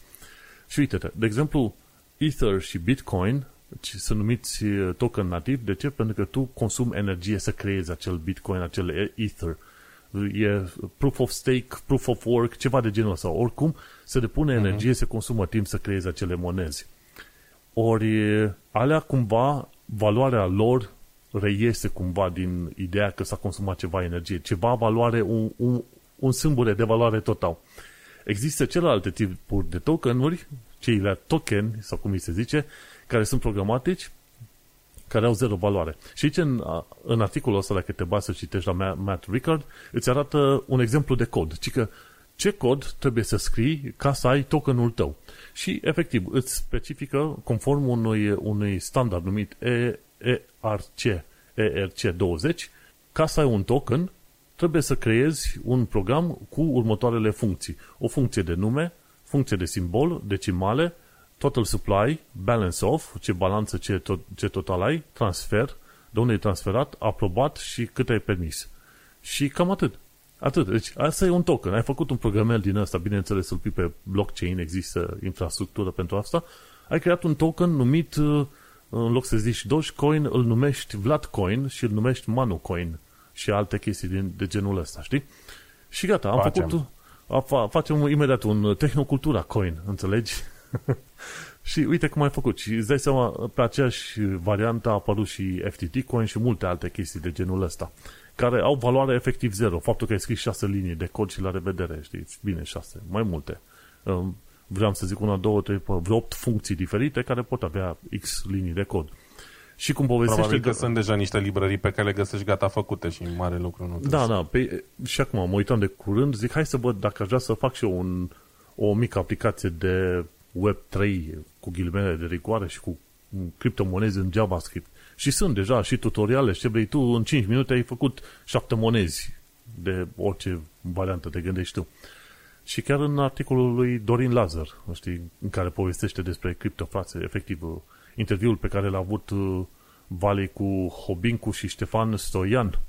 Și uite de exemplu, Ether și Bitcoin sunt numiți uh, token nativ. De ce? Pentru că tu consumi energie să creezi acel Bitcoin, acel Ether. E proof of stake, proof of work, ceva de genul ăsta. Oricum, se depune uh-huh. energie, se consumă timp să creezi acele monezi. Ori alea cumva, valoarea lor reiese cumva din ideea că s-a consumat ceva energie. Ceva valoare, un, un, un sâmbure de valoare total. Există celelalte tipuri de tokenuri, cei token, sau cum îi se zice, care sunt programatici, care au zero valoare. Și aici, în, în articolul ăsta, dacă te bați să citești la Matt Ricard, îți arată un exemplu de cod. Ci că ce cod trebuie să scrii ca să ai tokenul tău. Și, efectiv, îți specifică, conform unui, unui standard numit ERC, ERC20, ca să ai un token, trebuie să creezi un program cu următoarele funcții. O funcție de nume, funcție de simbol, decimale, total supply, balance off, ce balanță, ce, tot, ce total ai, transfer, de unde e transferat, aprobat și cât ai permis. Și cam atât. Atât. Deci asta e un token. Ai făcut un programel din ăsta, bineînțeles, îl pui pe blockchain, există infrastructură pentru asta. Ai creat un token numit, uh, în loc să zici Dogecoin, îl numești Vladcoin și îl numești Manucoin și alte chestii din, de genul ăsta, știi? Și gata, am facem. făcut, a, facem imediat un tehnocultura coin, înțelegi? <laughs> și uite cum ai făcut. Și îți dai seama, pe aceeași variantă a apărut și FTT coin și multe alte chestii de genul ăsta, care au valoare efectiv zero. Faptul că ai scris șase linii de cod și la revedere, știți? Bine, șase, mai multe. Vreau să zic una, două, trei, vreo opt funcții diferite care pot avea X linii de cod. Și cum povestește... Probabil că, că sunt deja niște librării pe care le găsești gata făcute și mare lucru nu Da, da. Pe, și acum mă uitam de curând, zic, hai să văd dacă aș vrea să fac și eu un, o mică aplicație de Web3 cu ghilimele de rigoare și cu criptomonezi în JavaScript. Și sunt deja și tutoriale, ce vrei tu, în 5 minute ai făcut 7 monezi de orice variantă te gândești tu. Și chiar în articolul lui Dorin Lazar, știi, în care povestește despre criptofrațe, efectiv, interviul pe care l-a avut uh, Vale cu Hobincu și Ștefan Stoian,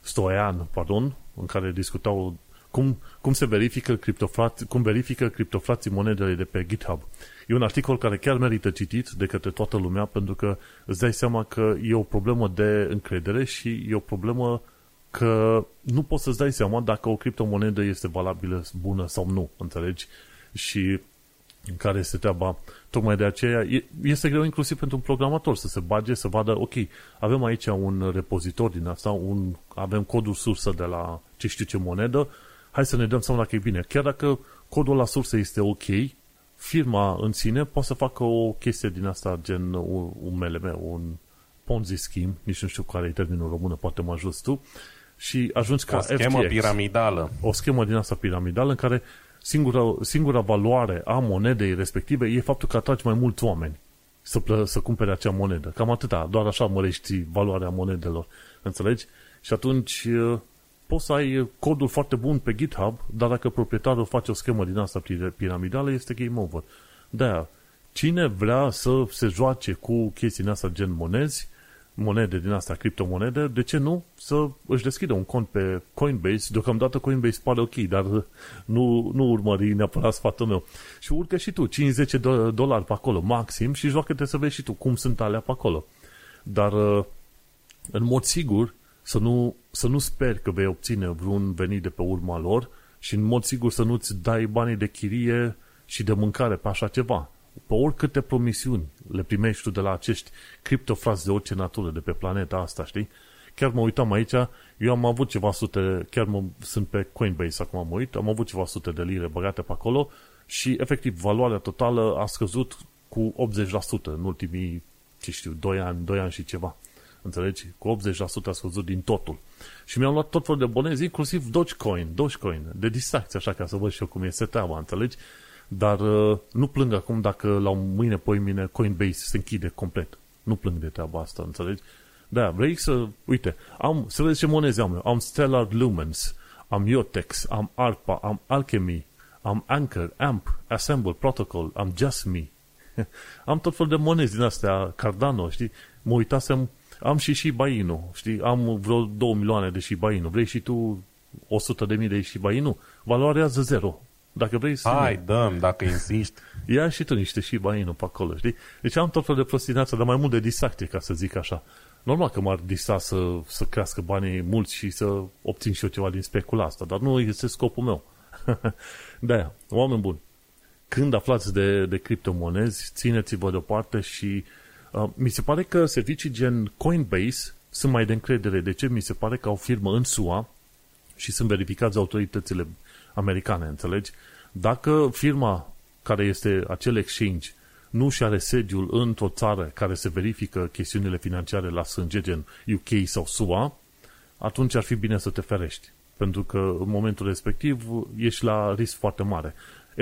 Stoian, pardon, în care discutau cum, cum se verifică criptofrați, cum verifică criptofrații monedele de pe GitHub. E un articol care chiar merită citit de către toată lumea pentru că îți dai seama că e o problemă de încredere și e o problemă că nu poți să-ți dai seama dacă o criptomonedă este valabilă, bună sau nu, înțelegi? Și în care este treaba. Tocmai de aceea este greu inclusiv pentru un programator să se bage, să vadă, ok, avem aici un repozitor din asta, un, avem codul sursă de la ce știu ce monedă, hai să ne dăm seama dacă e bine. Chiar dacă codul la sursă este ok, firma în sine poate să facă o chestie din asta, gen un, un MLM, un Ponzi scheme, nici nu știu care e termenul română, poate mă ajut tu, și ajungi ca O schemă FTX. piramidală. O schemă din asta piramidală în care singura, singura valoare a monedei respective e faptul că atragi mai mulți oameni să, plă, să cumpere acea monedă. Cam atâta, doar așa mărești valoarea monedelor. Înțelegi? Și atunci poți să ai codul foarte bun pe GitHub, dar dacă proprietarul face o schemă din asta piramidală, este game over. de cine vrea să se joace cu chestii asta gen monezi, monede din asta, criptomonede, de ce nu să își deschidă un cont pe Coinbase? Deocamdată Coinbase pare ok, dar nu, nu urmări neapărat sfatul meu. Și urcă și tu 50 dolari pe acolo, maxim, și joacă-te să vezi și tu cum sunt alea pe acolo. Dar, în mod sigur, să nu, să nu speri că vei obține vreun venit de pe urma lor și în mod sigur să nu-ți dai banii de chirie și de mâncare pe așa ceva pe oricâte promisiuni le primești tu de la acești criptofrați de orice natură de pe planeta asta, știi? Chiar mă uitam aici, eu am avut ceva sute, chiar mă, sunt pe Coinbase acum am uit, am avut ceva sute de lire băgate pe acolo și efectiv valoarea totală a scăzut cu 80% în ultimii, ce știu, 2 ani, 2 ani și ceva. Înțelegi? Cu 80% a scăzut din totul. Și mi-am luat tot felul de bonezi, inclusiv Dogecoin, Dogecoin, de distracție, așa ca să văd și eu cum este treaba, înțelegi? Dar uh, nu plâng acum dacă la mâine, poi mine, Coinbase se închide complet. Nu plâng de treaba asta, înțelegi? Da, vrei să, uite, am, să vezi ce monezi am eu. Am Stellar Lumens, am Iotex, am ARPA, am Alchemy, am Anchor, AMP, Assemble, Protocol, am Just Me. <laughs> am tot fel de monezi din astea, Cardano, știi? Mă uitasem, am și Shiba Inu, știi? Am vreo 2 milioane de Shiba Inu. Vrei și tu 100 de mii de Shiba Inu? Valorează zero. Dacă vrei să... Hai, dăm, dacă insisti. <laughs> Ia și tu niște și bainul pe acolo, știi? Deci am tot fel de prostinață, dar mai mult de distracție, ca să zic așa. Normal că m-ar distra să, să crească banii mulți și să obțin și eu ceva din specula asta, dar nu este scopul meu. <laughs> de oameni buni, când aflați de, de criptomonezi, țineți-vă deoparte și uh, mi se pare că servicii gen Coinbase sunt mai de încredere. De ce? Mi se pare că au firmă în SUA și sunt verificați autoritățile americane, înțelegi? Dacă firma care este acel exchange nu și are sediul într-o țară care se verifică chestiunile financiare la sânge, gen UK sau SUA, atunci ar fi bine să te ferești. Pentru că în momentul respectiv ești la risc foarte mare.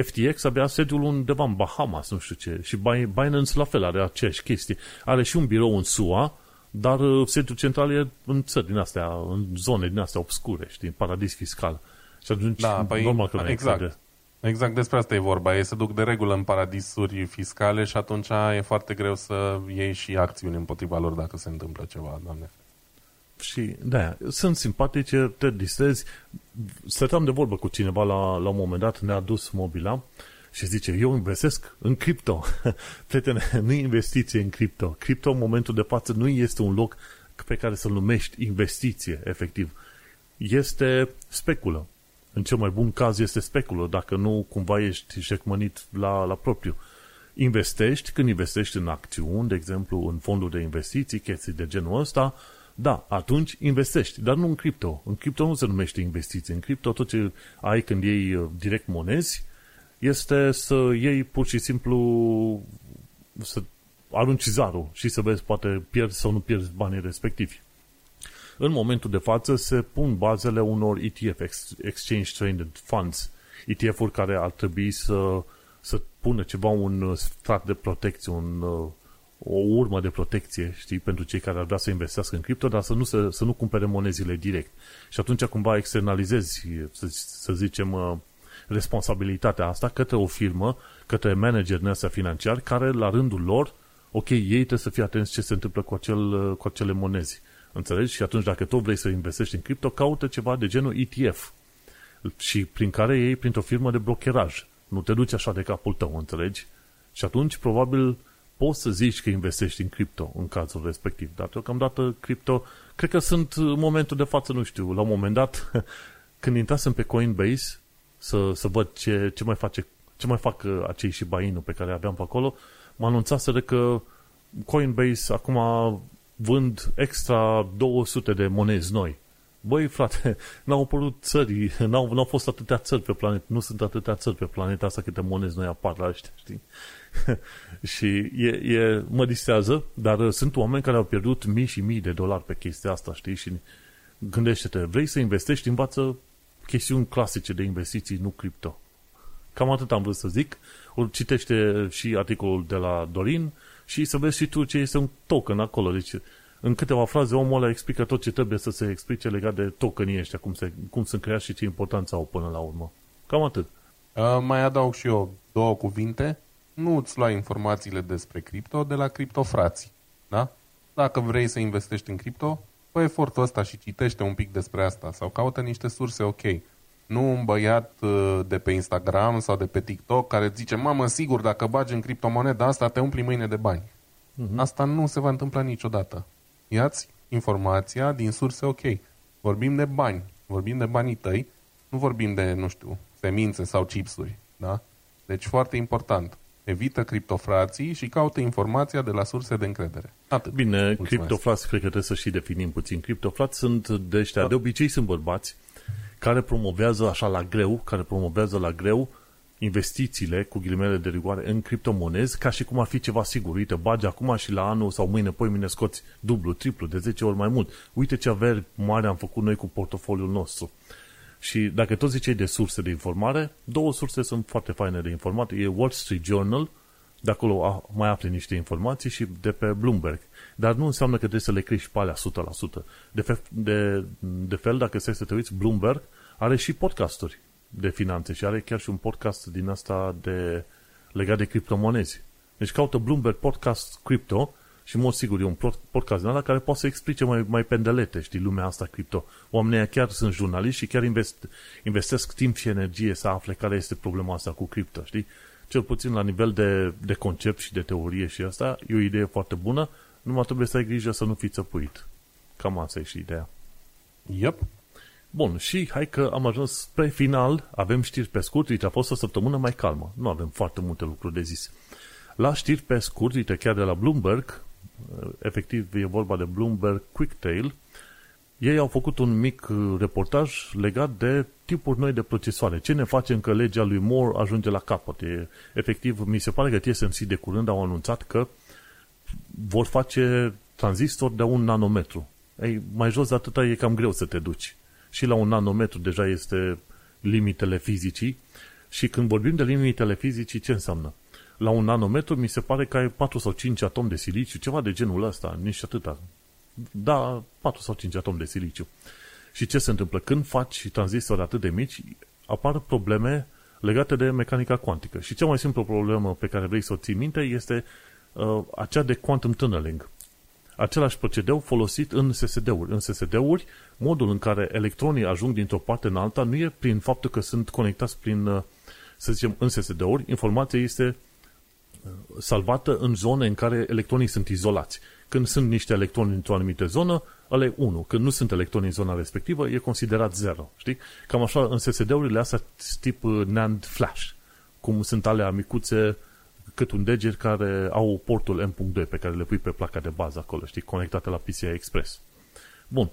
FTX avea sediul undeva în Bahamas, nu știu ce, și Binance la fel are aceeași chestie. Are și un birou în SUA, dar uh, sediul central e în țări din astea, în zone din astea obscure, știi, în paradis fiscal. Și atunci, da, păi, normal că exact. Încrede. Exact despre asta e vorba. Ei se duc de regulă în paradisuri fiscale și atunci e foarte greu să iei și acțiuni împotriva lor dacă se întâmplă ceva, doamne. Și da, sunt simpatice, te distrezi. Stăteam de vorbă cu cineva la, la un moment dat, ne-a dus mobila și zice, eu investesc în cripto. <laughs> Prietene, nu investiție în cripto. Cripto în momentul de față nu este un loc pe care să-l numești investiție, efectiv. Este speculă în cel mai bun caz este speculă, dacă nu cumva ești jecmănit la, la propriu. Investești, când investești în acțiuni, de exemplu, în fonduri de investiții, chestii de genul ăsta, da, atunci investești, dar nu în cripto. În cripto nu se numește investiții. În cripto tot ce ai când iei uh, direct monezi este să iei pur și simplu să arunci zarul și să vezi poate pierzi sau nu pierzi banii respectivi. În momentul de față se pun bazele unor ETF, Exchange Traded Funds, ETF-uri care ar trebui să, să pună ceva, un strat de protecție, un, o urmă de protecție, știi, pentru cei care ar vrea să investească în cripto, dar să nu, să, să nu cumpere monezile direct. Și atunci cumva externalizezi, să, să zicem, responsabilitatea asta către o firmă, către manager astea financiari, care la rândul lor, ok, ei trebuie să fie atenți ce se întâmplă cu, acel, cu acele monezi. Înțelegi? Și atunci dacă tu vrei să investești în cripto, caută ceva de genul ETF și prin care iei printr-o firmă de blocheraj. Nu te duci așa de capul tău, înțelegi? Și atunci, probabil, poți să zici că investești în cripto în cazul respectiv. Dar deocamdată cripto, cred că sunt în momentul de față, nu știu, la un moment dat, <laughs> când intrasem pe Coinbase să, să văd ce, ce mai face ce mai fac uh, acei și bainul pe care aveam pe acolo, mă anunțaseră că Coinbase acum vând extra 200 de monezi noi. Băi, frate, <laughs> n-au apărut țări, <laughs> n-au, n-au fost atâtea țări pe planetă, nu sunt atâtea țări pe planeta asta câte monezi noi apar la ăștia, știi? <laughs> și e, e, mă distrează, dar sunt oameni care au pierdut mii și mii de dolari pe chestia asta, știi? Și gândește-te, vrei să investești, învață chestiuni clasice de investiții, nu cripto. Cam atât am vrut să zic. Citește și articolul de la Dorin, și să vezi și tu ce este un token acolo. Deci, în câteva fraze, omul ăla explică tot ce trebuie să se explice legat de tokenii ăștia, cum, se, cum sunt creați și ce importanță au până la urmă. Cam atât. Uh, mai adaug și eu două cuvinte. Nu îți lua informațiile despre cripto de la criptofrații. Da? dacă vrei să investești în cripto, fă efortul ăsta și citește un pic despre asta sau caută niște surse ok. Nu un băiat uh, de pe Instagram sau de pe TikTok care zice, mamă, sigur, dacă bagi în criptomoneda asta, te umpli mâine de bani. Uh-huh. Asta nu se va întâmpla niciodată. Iați informația din surse ok. Vorbim de bani, vorbim de banii tăi, nu vorbim de, nu știu, semințe sau chipsuri. Da? Deci foarte important. Evită criptofrații și caută informația de la surse de încredere. Atât. Bine, Mulțumesc. criptofrați, cred că trebuie să și definim puțin. Criptofrați sunt de ăștia, da. de obicei sunt bărbați care promovează așa la greu, care promovează la greu investițiile, cu ghilimele de rigoare, în criptomonezi, ca și cum ar fi ceva sigur. Uite, bagi acum și la anul sau mâine, poi mine scoți dublu, triplu, de 10 ori mai mult. Uite ce averi mare am făcut noi cu portofoliul nostru. Și dacă tot ziceai de surse de informare, două surse sunt foarte faine de informat. E Wall Street Journal, de acolo mai afli niște informații și de pe Bloomberg. Dar nu înseamnă că trebuie să le crești pe alea 100%. De, fe- de, de fel, dacă stai să te uiți, Bloomberg are și podcasturi de finanțe și are chiar și un podcast din asta de, legat de criptomonezi. Deci caută Bloomberg Podcast Crypto și, în mod sigur, e un podcast din ăla care poate să explice mai, mai pendelete, știi, lumea asta cripto. Oamenii chiar sunt jurnaliști și chiar invest, investesc timp și energie să afle care este problema asta cu cripto, știi? Cel puțin la nivel de, de concept și de teorie și asta, e o idee foarte bună, numai trebuie să ai grijă să nu fii țăpuit. Cam asta e și ideea. Yep. Bun, și hai că am ajuns spre final, avem știri pe scurt, uite, a fost o săptămână mai calmă. Nu avem foarte multe lucruri de zis. La știri pe scurt, uite, chiar de la Bloomberg, efectiv e vorba de Bloomberg Quicktail, ei au făcut un mic reportaj legat de tipuri noi de procesoare. Ce ne facem că legea lui Moore ajunge la capăt? E, efectiv, mi se pare că TSMC de curând au anunțat că vor face tranzistor de un nanometru. Ei, mai jos de atâta e cam greu să te duci și la un nanometru deja este limitele fizicii și când vorbim de limitele fizicii, ce înseamnă? La un nanometru mi se pare că ai 4 sau 5 atomi de siliciu, ceva de genul ăsta, nici atâta. Da, 4 sau 5 atomi de siliciu. Și ce se întâmplă? Când faci tranzistori atât de mici, apar probleme legate de mecanica cuantică. Și cea mai simplă problemă pe care vrei să o ții minte este uh, acea de quantum tunneling același procedeu folosit în SSD-uri. În SSD-uri, modul în care electronii ajung dintr-o parte în alta nu e prin faptul că sunt conectați prin, uh, să zicem, în SSD-uri, informația este uh, salvată în zone în care electronii sunt izolați. Când sunt niște electroni într-o anumită zonă, ăla e 1. Când nu sunt electroni în zona respectivă, e considerat 0. Știi? Cam așa în SSD-urile astea tip uh, NAND flash, cum sunt alea micuțe cât un deget care au portul M.2 pe care le pui pe placa de bază acolo, știi, conectate la PCI Express. Bun.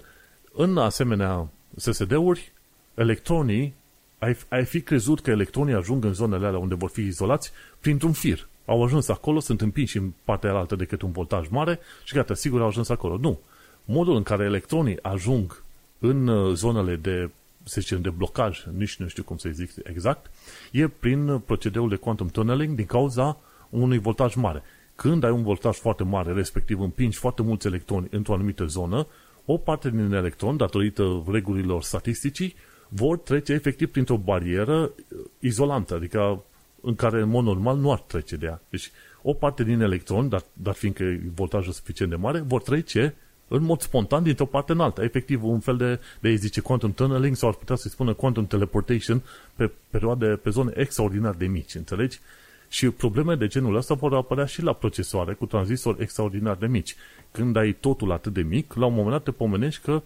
În asemenea SSD-uri, electronii, ai, ai fi crezut că electronii ajung în zonele alea unde vor fi izolați printr-un fir. Au ajuns acolo, sunt împinși în partea altă decât un voltaj mare și gata, sigur au ajuns acolo. Nu. Modul în care electronii ajung în uh, zonele de, să zicem, de blocaj, nici nu știu cum să zic exact, e prin procedeul de quantum tunneling din cauza unui voltaj mare. Când ai un voltaj foarte mare, respectiv împingi foarte mulți electroni într-o anumită zonă, o parte din electron, datorită regulilor statisticii, vor trece efectiv printr-o barieră izolantă, adică în care în mod normal nu ar trece de ea. Deci o parte din electron, dar, dar fiindcă voltajul suficient de mare, vor trece în mod spontan dintr-o parte în alta. Efectiv, un fel de, de îi zice quantum tunneling sau ar putea să-i spună quantum teleportation pe perioade, pe zone extraordinar de mici, înțelegi? Și probleme de genul ăsta vor apărea și la procesoare cu tranzistori extraordinar de mici. Când ai totul atât de mic, la un moment dat te pomenești că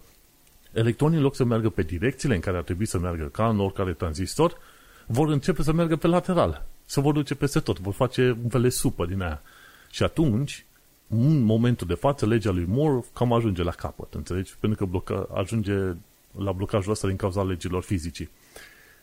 electronii, în loc să meargă pe direcțiile în care ar trebui să meargă, ca în oricare tranzistor, vor începe să meargă pe lateral. Se vor duce peste tot, vor face un fel de supă din aia. Și atunci, în momentul de față, legea lui Moore cam ajunge la capăt, înțelegi? Pentru că bloca, ajunge la blocajul ăsta din cauza legilor fizicii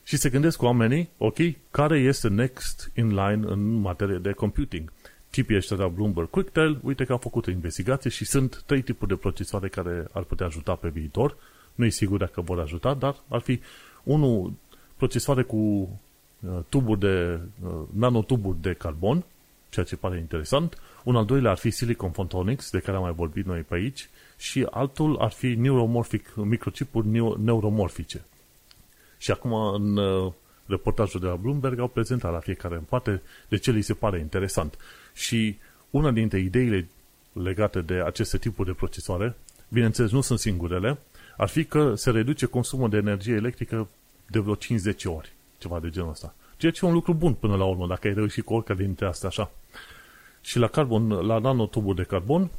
și se gândesc oamenii, ok, care este next in line în materie de computing. Tipii ăștia de la Bloomberg QuickTel, uite că au făcut o investigație și sunt trei tipuri de procesoare care ar putea ajuta pe viitor. Nu e sigur dacă vor ajuta, dar ar fi unul procesoare cu uh, tuburi de, uh, nanotuburi de carbon, ceea ce pare interesant. Un al doilea ar fi Silicon Photonics, de care am mai vorbit noi pe aici, și altul ar fi neuromorphic, microchipuri neuromorfice. Și acum în uh, reportajul de la Bloomberg au prezentat la fiecare în parte de ce li se pare interesant. Și una dintre ideile legate de aceste tipuri de procesoare, bineînțeles nu sunt singurele, ar fi că se reduce consumul de energie electrică de vreo 50 ori, ceva de genul ăsta. Ceea ce e un lucru bun până la urmă, dacă ai reușit cu oricare dintre astea așa. Și la carbon, la nanotuburi de carbon,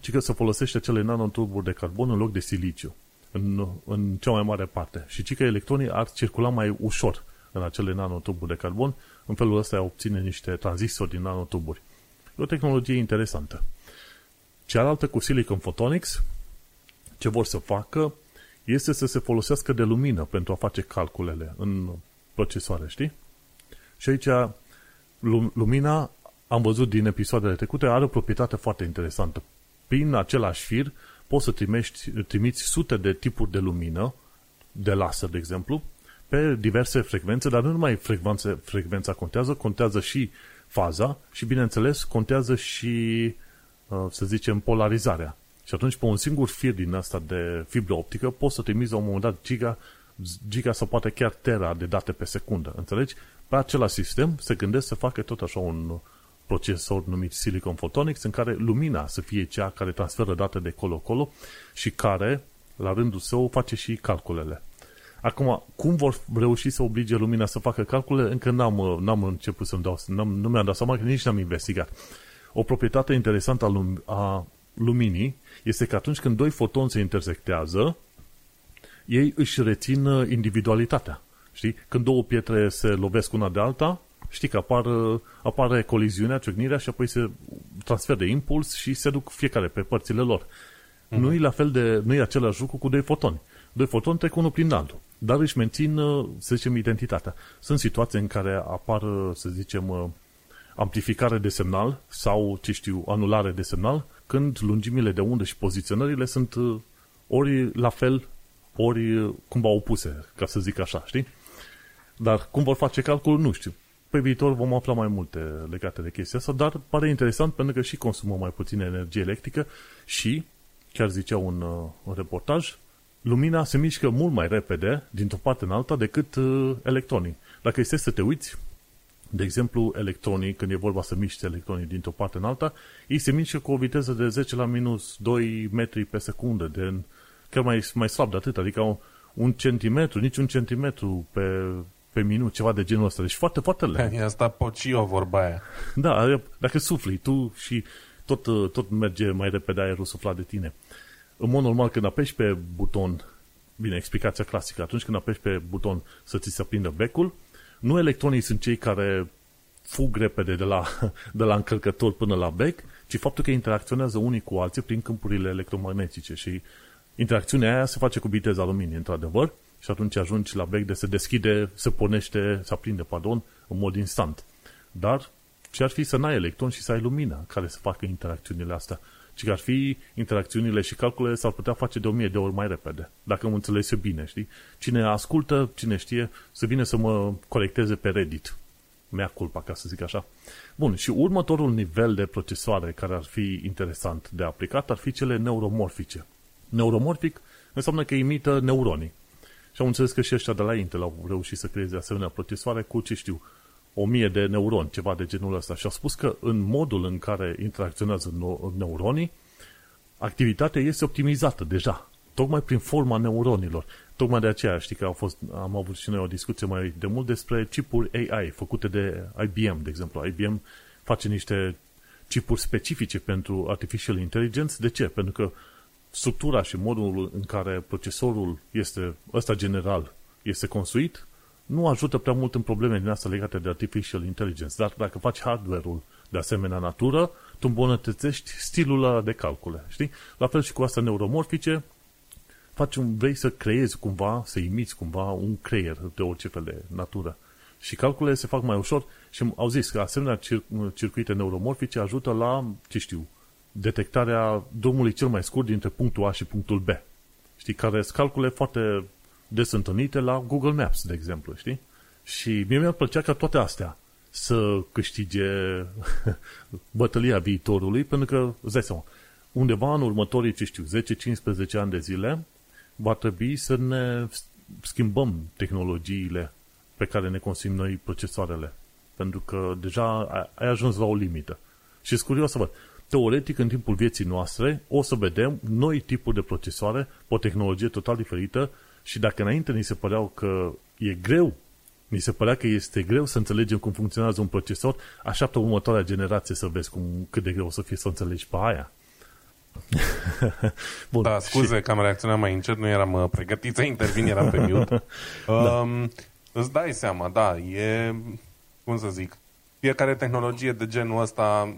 ci că se folosește cele nanotuburi de carbon în loc de siliciu, în, în cea mai mare parte. Și ci că electronii ar circula mai ușor în acele nanotuburi de carbon, în felul ăsta obține niște tranzistori din nanotuburi. E o tehnologie interesantă. Cealaltă cu Silicon Photonics, ce vor să facă, este să se folosească de lumină pentru a face calculele în procesoare, știi? Și aici lumina, am văzut din episoadele trecute, are o proprietate foarte interesantă. Prin același fir poți să trimiți, trimiți sute de tipuri de lumină, de laser, de exemplu, pe diverse frecvențe, dar nu numai frecvențe, frecvența contează, contează și faza și, bineînțeles, contează și, uh, să zicem, polarizarea. Și atunci, pe un singur fir din asta de fibră optică, poți să trimiți la un moment dat giga, giga sau poate chiar tera de date pe secundă. Înțelegi? Pe același sistem se gândesc să facă tot așa un procesor numit Silicon Photonics, în care lumina să fie cea care transferă date de colo-colo și care, la rândul său, face și calculele. Acum, cum vor reuși să oblige lumina să facă calcule, încă n-am, n-am început să-mi dau, n-am, nu mi-am dat seama, că nici n-am investigat. O proprietate interesantă a, lum- a luminii este că atunci când doi fotoni se intersectează, ei își rețin uh, individualitatea. Știi? Când două pietre se lovesc una de alta, știi că apar, uh, apare coliziunea, ciocnirea și apoi se transferă de impuls și se duc fiecare pe părțile lor. Mm-hmm. Nu e la fel de, nu e același lucru cu doi fotoni. Doi fotoni trec unul prin altul dar își mențin, uh, să zicem, identitatea. Sunt situații în care apar, uh, să zicem, uh, amplificare de semnal sau, ce știu, anulare de semnal, când lungimile de undă și poziționările sunt ori la fel, ori cumva opuse, ca să zic așa, știi? Dar cum vor face calculul, nu știu. Pe viitor vom afla mai multe legate de chestia asta, dar pare interesant pentru că și consumă mai puțină energie electrică și, chiar zicea un, un reportaj, lumina se mișcă mult mai repede dintr-o parte în alta decât uh, electronii. Dacă este să te uiți, de exemplu, electronii, când e vorba să miște electronii dintr-o parte în alta, ei se mișcă cu o viteză de 10 la minus 2 metri pe secundă, de, chiar mai, mai slab de atât, adică un, un centimetru, nici un centimetru pe, pe minut, ceva de genul ăsta. Deci foarte, foarte lent. E asta o vorba aia. Da, dacă sufli tu și tot, tot merge mai repede aerul suflat de tine în mod normal, când apeși pe buton, bine, explicația clasică, atunci când apeși pe buton să ți se aprindă becul, nu electronii sunt cei care fug repede de la, <laughs> de la încărcător până la bec, ci faptul că interacționează unii cu alții prin câmpurile electromagnetice și interacțiunea aia se face cu viteza luminii, într-adevăr, și atunci ajungi la bec de se deschide, se pornește, se aprinde, pardon, în mod instant. Dar ce ar fi să n-ai electron și să ai lumină care să facă interacțiunile astea? ci că ar fi interacțiunile și calculele s-ar putea face de o mie de ori mai repede, dacă mă înțeles eu bine, știi? Cine ascultă, cine știe, să vină să mă colecteze pe Reddit. Mea culpa, ca să zic așa. Bun, și următorul nivel de procesoare care ar fi interesant de aplicat ar fi cele neuromorfice. Neuromorfic înseamnă că imită neuronii. Și am înțeles că și ăștia de la Intel au reușit să creeze asemenea procesoare cu, ce știu, o mie de neuroni, ceva de genul ăsta. Și a spus că în modul în care interacționează neuronii, activitatea este optimizată deja, tocmai prin forma neuronilor. Tocmai de aceea, știi că au fost, am avut și noi o discuție mai de mult despre chipuri AI făcute de IBM, de exemplu. IBM face niște chipuri specifice pentru Artificial Intelligence. De ce? Pentru că structura și modul în care procesorul este, ăsta general, este construit, nu ajută prea mult în probleme din astea legate de artificial intelligence, dar dacă faci hardware-ul de asemenea natură, tu îmbunătățești stilul ăla de calcule, știi? La fel și cu astea neuromorfice, faci un, vrei să creezi cumva, să imiți cumva un creier de orice fel de natură. Și calculele se fac mai ușor și au zis că asemenea cir- circuite neuromorfice ajută la, ce știu, detectarea drumului cel mai scurt dintre punctul A și punctul B. Știi, care sunt calcule foarte des întâlnite la Google Maps, de exemplu, știi? Și mie mi-ar plăcea ca toate astea să câștige <laughs> bătălia viitorului, pentru că, îți dai seama, undeva în următorii, ce știu, 10-15 ani de zile, va trebui să ne schimbăm tehnologiile pe care ne consum noi procesoarele. Pentru că deja ai ajuns la o limită. Și sunt curios să văd. Teoretic, în timpul vieții noastre, o să vedem noi tipuri de procesoare, o tehnologie total diferită și dacă înainte ni se păreau că e greu, ni se părea că este greu să înțelegem cum funcționează un procesor, așteaptă următoarea generație să vezi cum, cât de greu o să fie să înțelegi pe aia. <laughs> Bun, da, scuze și... că am reacționat mai încet, nu eram uh, pregătit să intervin, eram pe mute. <laughs> da. um, îți dai seama, da, e, cum să zic, fiecare tehnologie de genul ăsta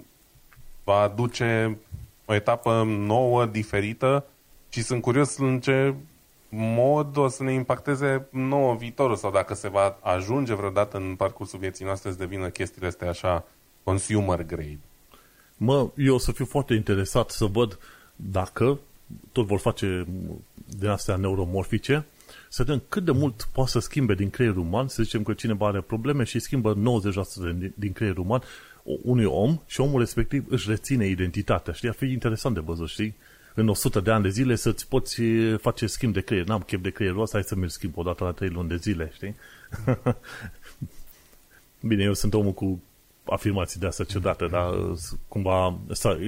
va aduce o etapă nouă, diferită și sunt curios în ce mod o să ne impacteze nouă viitorul sau dacă se va ajunge vreodată în parcursul vieții noastre să devină chestiile astea așa consumer grade. Mă, eu o să fiu foarte interesat să văd dacă tot vor face din astea neuromorfice, să vedem cât de mult poate să schimbe din creierul uman, să zicem că cineva are probleme și schimbă 90% din creierul uman unui om și omul respectiv își reține identitatea. Știi? Ar fi interesant de văzut, știi? În 100 de ani de zile să-ți poți face schimb de creier. N-am chef de creierul ăsta, hai să mi schimb o dată la 3 luni de zile, știi? <laughs> Bine, eu sunt omul cu afirmații de astea ciudate, dar cumva,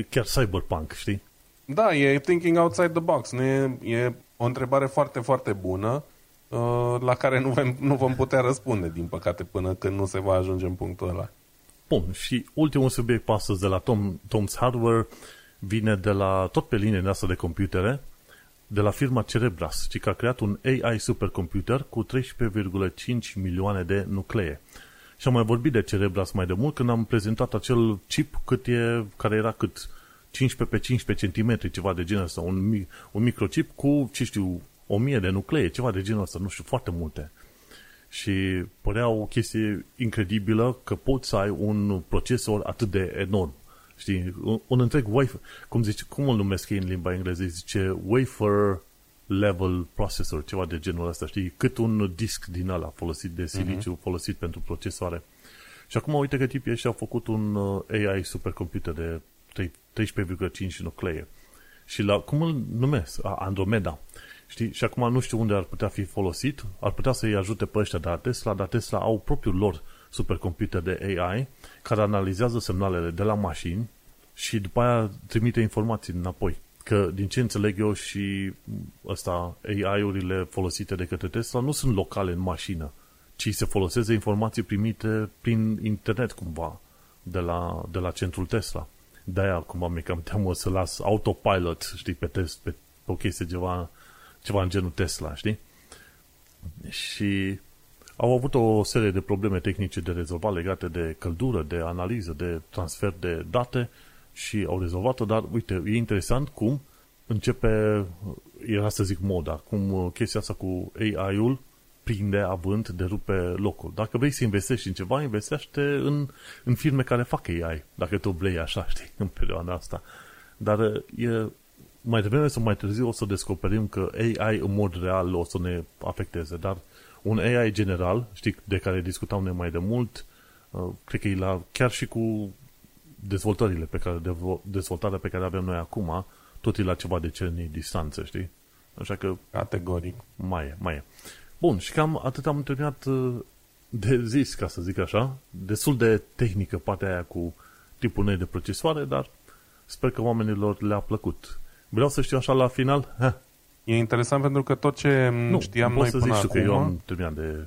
chiar cyberpunk, știi? Da, e thinking outside the box. Nu e, e o întrebare foarte, foarte bună uh, la care nu vom, nu vom putea răspunde, din păcate, până când nu se va ajunge în punctul ăla. Bun, și ultimul subiect astăzi de la Tom, Tom's Hardware vine de la, tot pe linie noastră de computere, de la firma Cerebras, ci că a creat un AI supercomputer cu 13,5 milioane de nuclee. Și am mai vorbit de Cerebras mai de mult când am prezentat acel chip cât e, care era cât 15 pe 15 cm, ceva de genul ăsta, un, un microchip cu, ce știu, 1000 de nuclee, ceva de genul ăsta, nu știu, foarte multe. Și părea o chestie incredibilă că poți să ai un procesor atât de enorm. Știi, un, un întreg wafer, cum zice, cum îl numesc ei în limba engleză, zice wafer level processor, ceva de genul ăsta, știi, cât un disc din ăla folosit de siliciu, uh-huh. folosit pentru procesoare. Și acum uite că tipii ăștia au făcut un uh, AI supercomputer de 13,5 nuclee. Și la, cum îl numesc? Andromeda. Știi? Și acum nu știu unde ar putea fi folosit. Ar putea să-i ajute pe ăștia de la Tesla, dar Tesla au propriul lor supercomputer de AI care analizează semnalele de la mașini și după aia trimite informații înapoi. Că din ce înțeleg eu și ăsta, AI-urile folosite de către Tesla nu sunt locale în mașină, ci se foloseze informații primite prin internet cumva de la, de la centrul Tesla. De-aia acum mi cam teamă să las autopilot, știi, pe test, pe, pe o chestie ceva, ceva în genul Tesla, știi? Și au avut o serie de probleme tehnice de rezolvat legate de căldură, de analiză, de transfer de date și au rezolvat-o, dar uite, e interesant cum începe, era să zic moda, cum chestia asta cu AI-ul prinde avânt de rupe locul. Dacă vrei să investești în ceva, investește în, în firme care fac AI, dacă tu vrei așa, <laughs> știi, în perioada asta. Dar e, mai devreme sau mai târziu o să descoperim că AI în mod real o să ne afecteze, dar un AI general, știi, de care discutam noi mai de mult, uh, cred că e la, chiar și cu dezvoltările pe care, dezvoltarea pe care avem noi acum, tot e la ceva decenii distanță, știi? Așa că... Categoric. Mai e, mai e. Bun, și cam atât am terminat uh, de zis, ca să zic așa. Destul de tehnică partea aia cu tipul noi de procesoare, dar sper că oamenilor le-a plăcut. Vreau să știu așa la final, ha, E interesant pentru că tot ce nu, știam noi să până zici acum... că eu am terminat de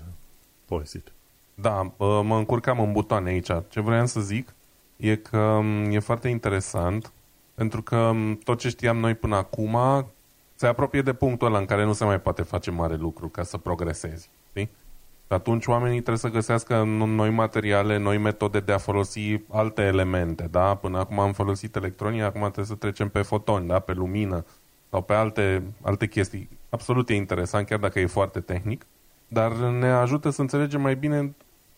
povestit. Da, mă încurcam în butoane aici. Ce vreau să zic e că um, e foarte interesant pentru că um, tot ce știam noi până acum se apropie de punctul ăla în care nu se mai poate face mare lucru ca să progresezi. Știi? Și atunci oamenii trebuie să găsească noi materiale, noi metode de a folosi alte elemente. Da? Până acum am folosit electronie, acum trebuie să trecem pe fotoni, da? pe lumină, sau pe alte, alte chestii. Absolut e interesant, chiar dacă e foarte tehnic, dar ne ajută să înțelegem mai bine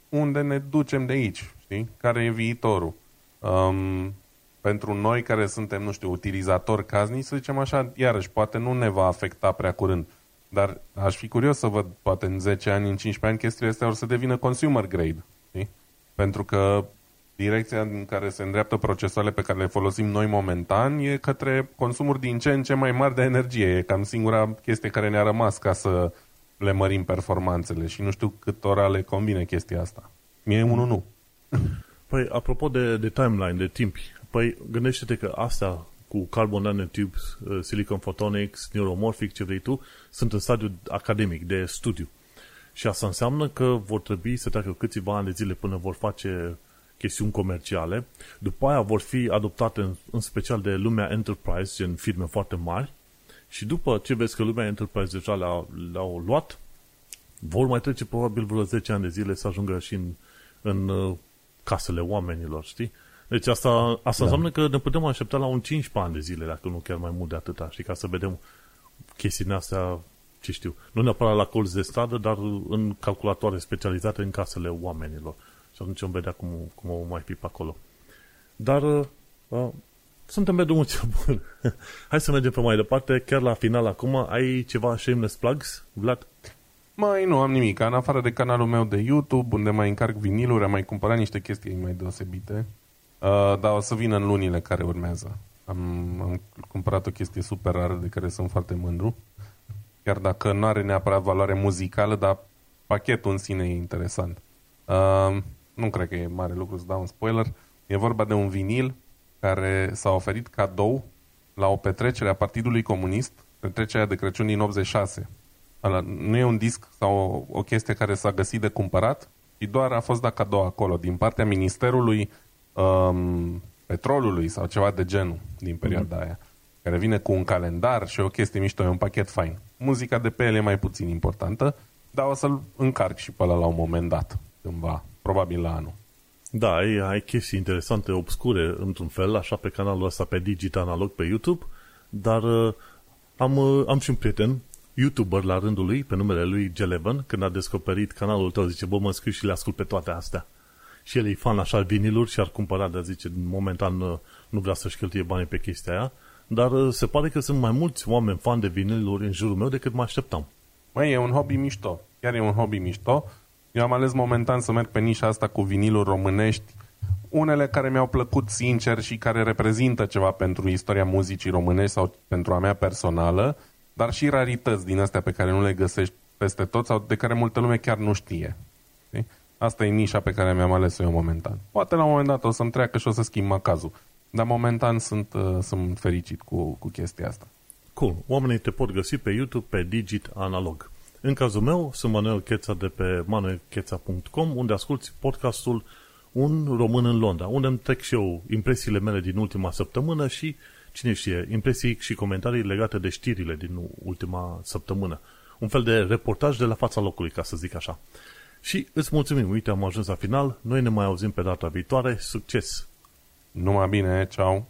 unde ne ducem de aici, știi? Care e viitorul. Um, pentru noi care suntem, nu știu, utilizatori casnici, să zicem așa, iarăși, poate nu ne va afecta prea curând. Dar aș fi curios să văd, poate în 10 ani, în 15 ani, chestiile astea or să devină consumer grade. Știi? Pentru că direcția în care se îndreaptă procesoarele pe care le folosim noi momentan e către consumuri din ce în ce mai mari de energie. E cam singura chestie care ne-a rămas ca să le mărim performanțele și nu știu cât ora le convine chestia asta. Mie unul nu. Păi, apropo de, de timeline, de timp, Păi, gândește-te că astea cu carbon nanotubes, uh, silicon photonics, neuromorphic, ce vrei tu, sunt în stadiu academic, de studiu. Și asta înseamnă că vor trebui să treacă câțiva ani de zile până vor face chestiuni comerciale. După aia vor fi adoptate în, în special de lumea enterprise, gen firme foarte mari. Și după ce vezi că lumea enterprise deja le-au, le-au luat, vor mai trece probabil vreo 10 ani de zile să ajungă și în, în uh, casele oamenilor, știi? Deci asta, asta da. înseamnă că ne putem aștepta la un 15 ani de zile, dacă nu chiar mai mult de atâta, și ca să vedem chestiile astea, ce știu, nu neapărat la colț de stradă, dar în calculatoare specializate în casele oamenilor. Și atunci vom vedea cum, cum o mai fi pe acolo. Dar uh, suntem pe drumul cel bun. <laughs> Hai să mergem pe mai departe. Chiar la final acum, ai ceva shameless plugs, Vlad? Mai nu am nimic. În afară de canalul meu de YouTube, unde mai încarc viniluri, am mai cumpărat niște chestii mai deosebite. Uh, dar o să vină în lunile care urmează. Am, am cumpărat o chestie super rară de care sunt foarte mândru. Chiar dacă nu are neapărat valoare muzicală, dar pachetul în sine e interesant. Uh, nu cred că e mare lucru să dau un spoiler. E vorba de un vinil care s-a oferit cadou la o petrecere a Partidului Comunist, petrecerea de Crăciun din 86. Ala, nu e un disc sau o, o chestie care s-a găsit de cumpărat, ci doar a fost dat cadou acolo, din partea Ministerului um, Petrolului sau ceva de genul din perioada mm-hmm. aia, care vine cu un calendar și o chestie mișto, e un pachet fain. Muzica de pe el e mai puțin importantă, dar o să-l încarc și pe ăla la un moment dat, cândva, probabil la anul. Da, ai, ai chestii interesante, obscure, într-un fel, așa pe canalul ăsta pe Digital Analog pe YouTube, dar uh, am, uh, am și un prieten, YouTuber la rândul lui, pe numele lui Gelevan, când a descoperit canalul tău, zice, bă, mă scriu și le ascult pe toate astea. Și el e fan așa viniluri și ar cumpăra, dar zice, momentan uh, nu vrea să-și cheltuie banii pe chestia aia, dar uh, se pare că sunt mai mulți oameni fan de viniluri în jurul meu decât mă așteptam. Mai e un hobby mișto. Chiar e un hobby mișto. Eu am ales momentan să merg pe nișa asta cu viniluri românești, unele care mi-au plăcut sincer și care reprezintă ceva pentru istoria muzicii românești sau pentru a mea personală, dar și rarități din astea pe care nu le găsești peste tot sau de care multă lume chiar nu știe. Asta e nișa pe care mi-am ales-o eu momentan. Poate la un moment dat o să-mi treacă și o să schimb macazul. Dar momentan sunt, uh, sunt fericit cu, cu chestia asta. Cool. Oamenii te pot găsi pe YouTube pe Digit Analog. În cazul meu, sunt Manuel Cheța de pe manuelcheța.com, unde asculti podcastul Un român în Londra, unde îmi trec și eu impresiile mele din ultima săptămână și, cine știe, impresii și comentarii legate de știrile din ultima săptămână. Un fel de reportaj de la fața locului, ca să zic așa. Și îți mulțumim, uite, am ajuns la final, noi ne mai auzim pe data viitoare, succes! Numai bine, ceau!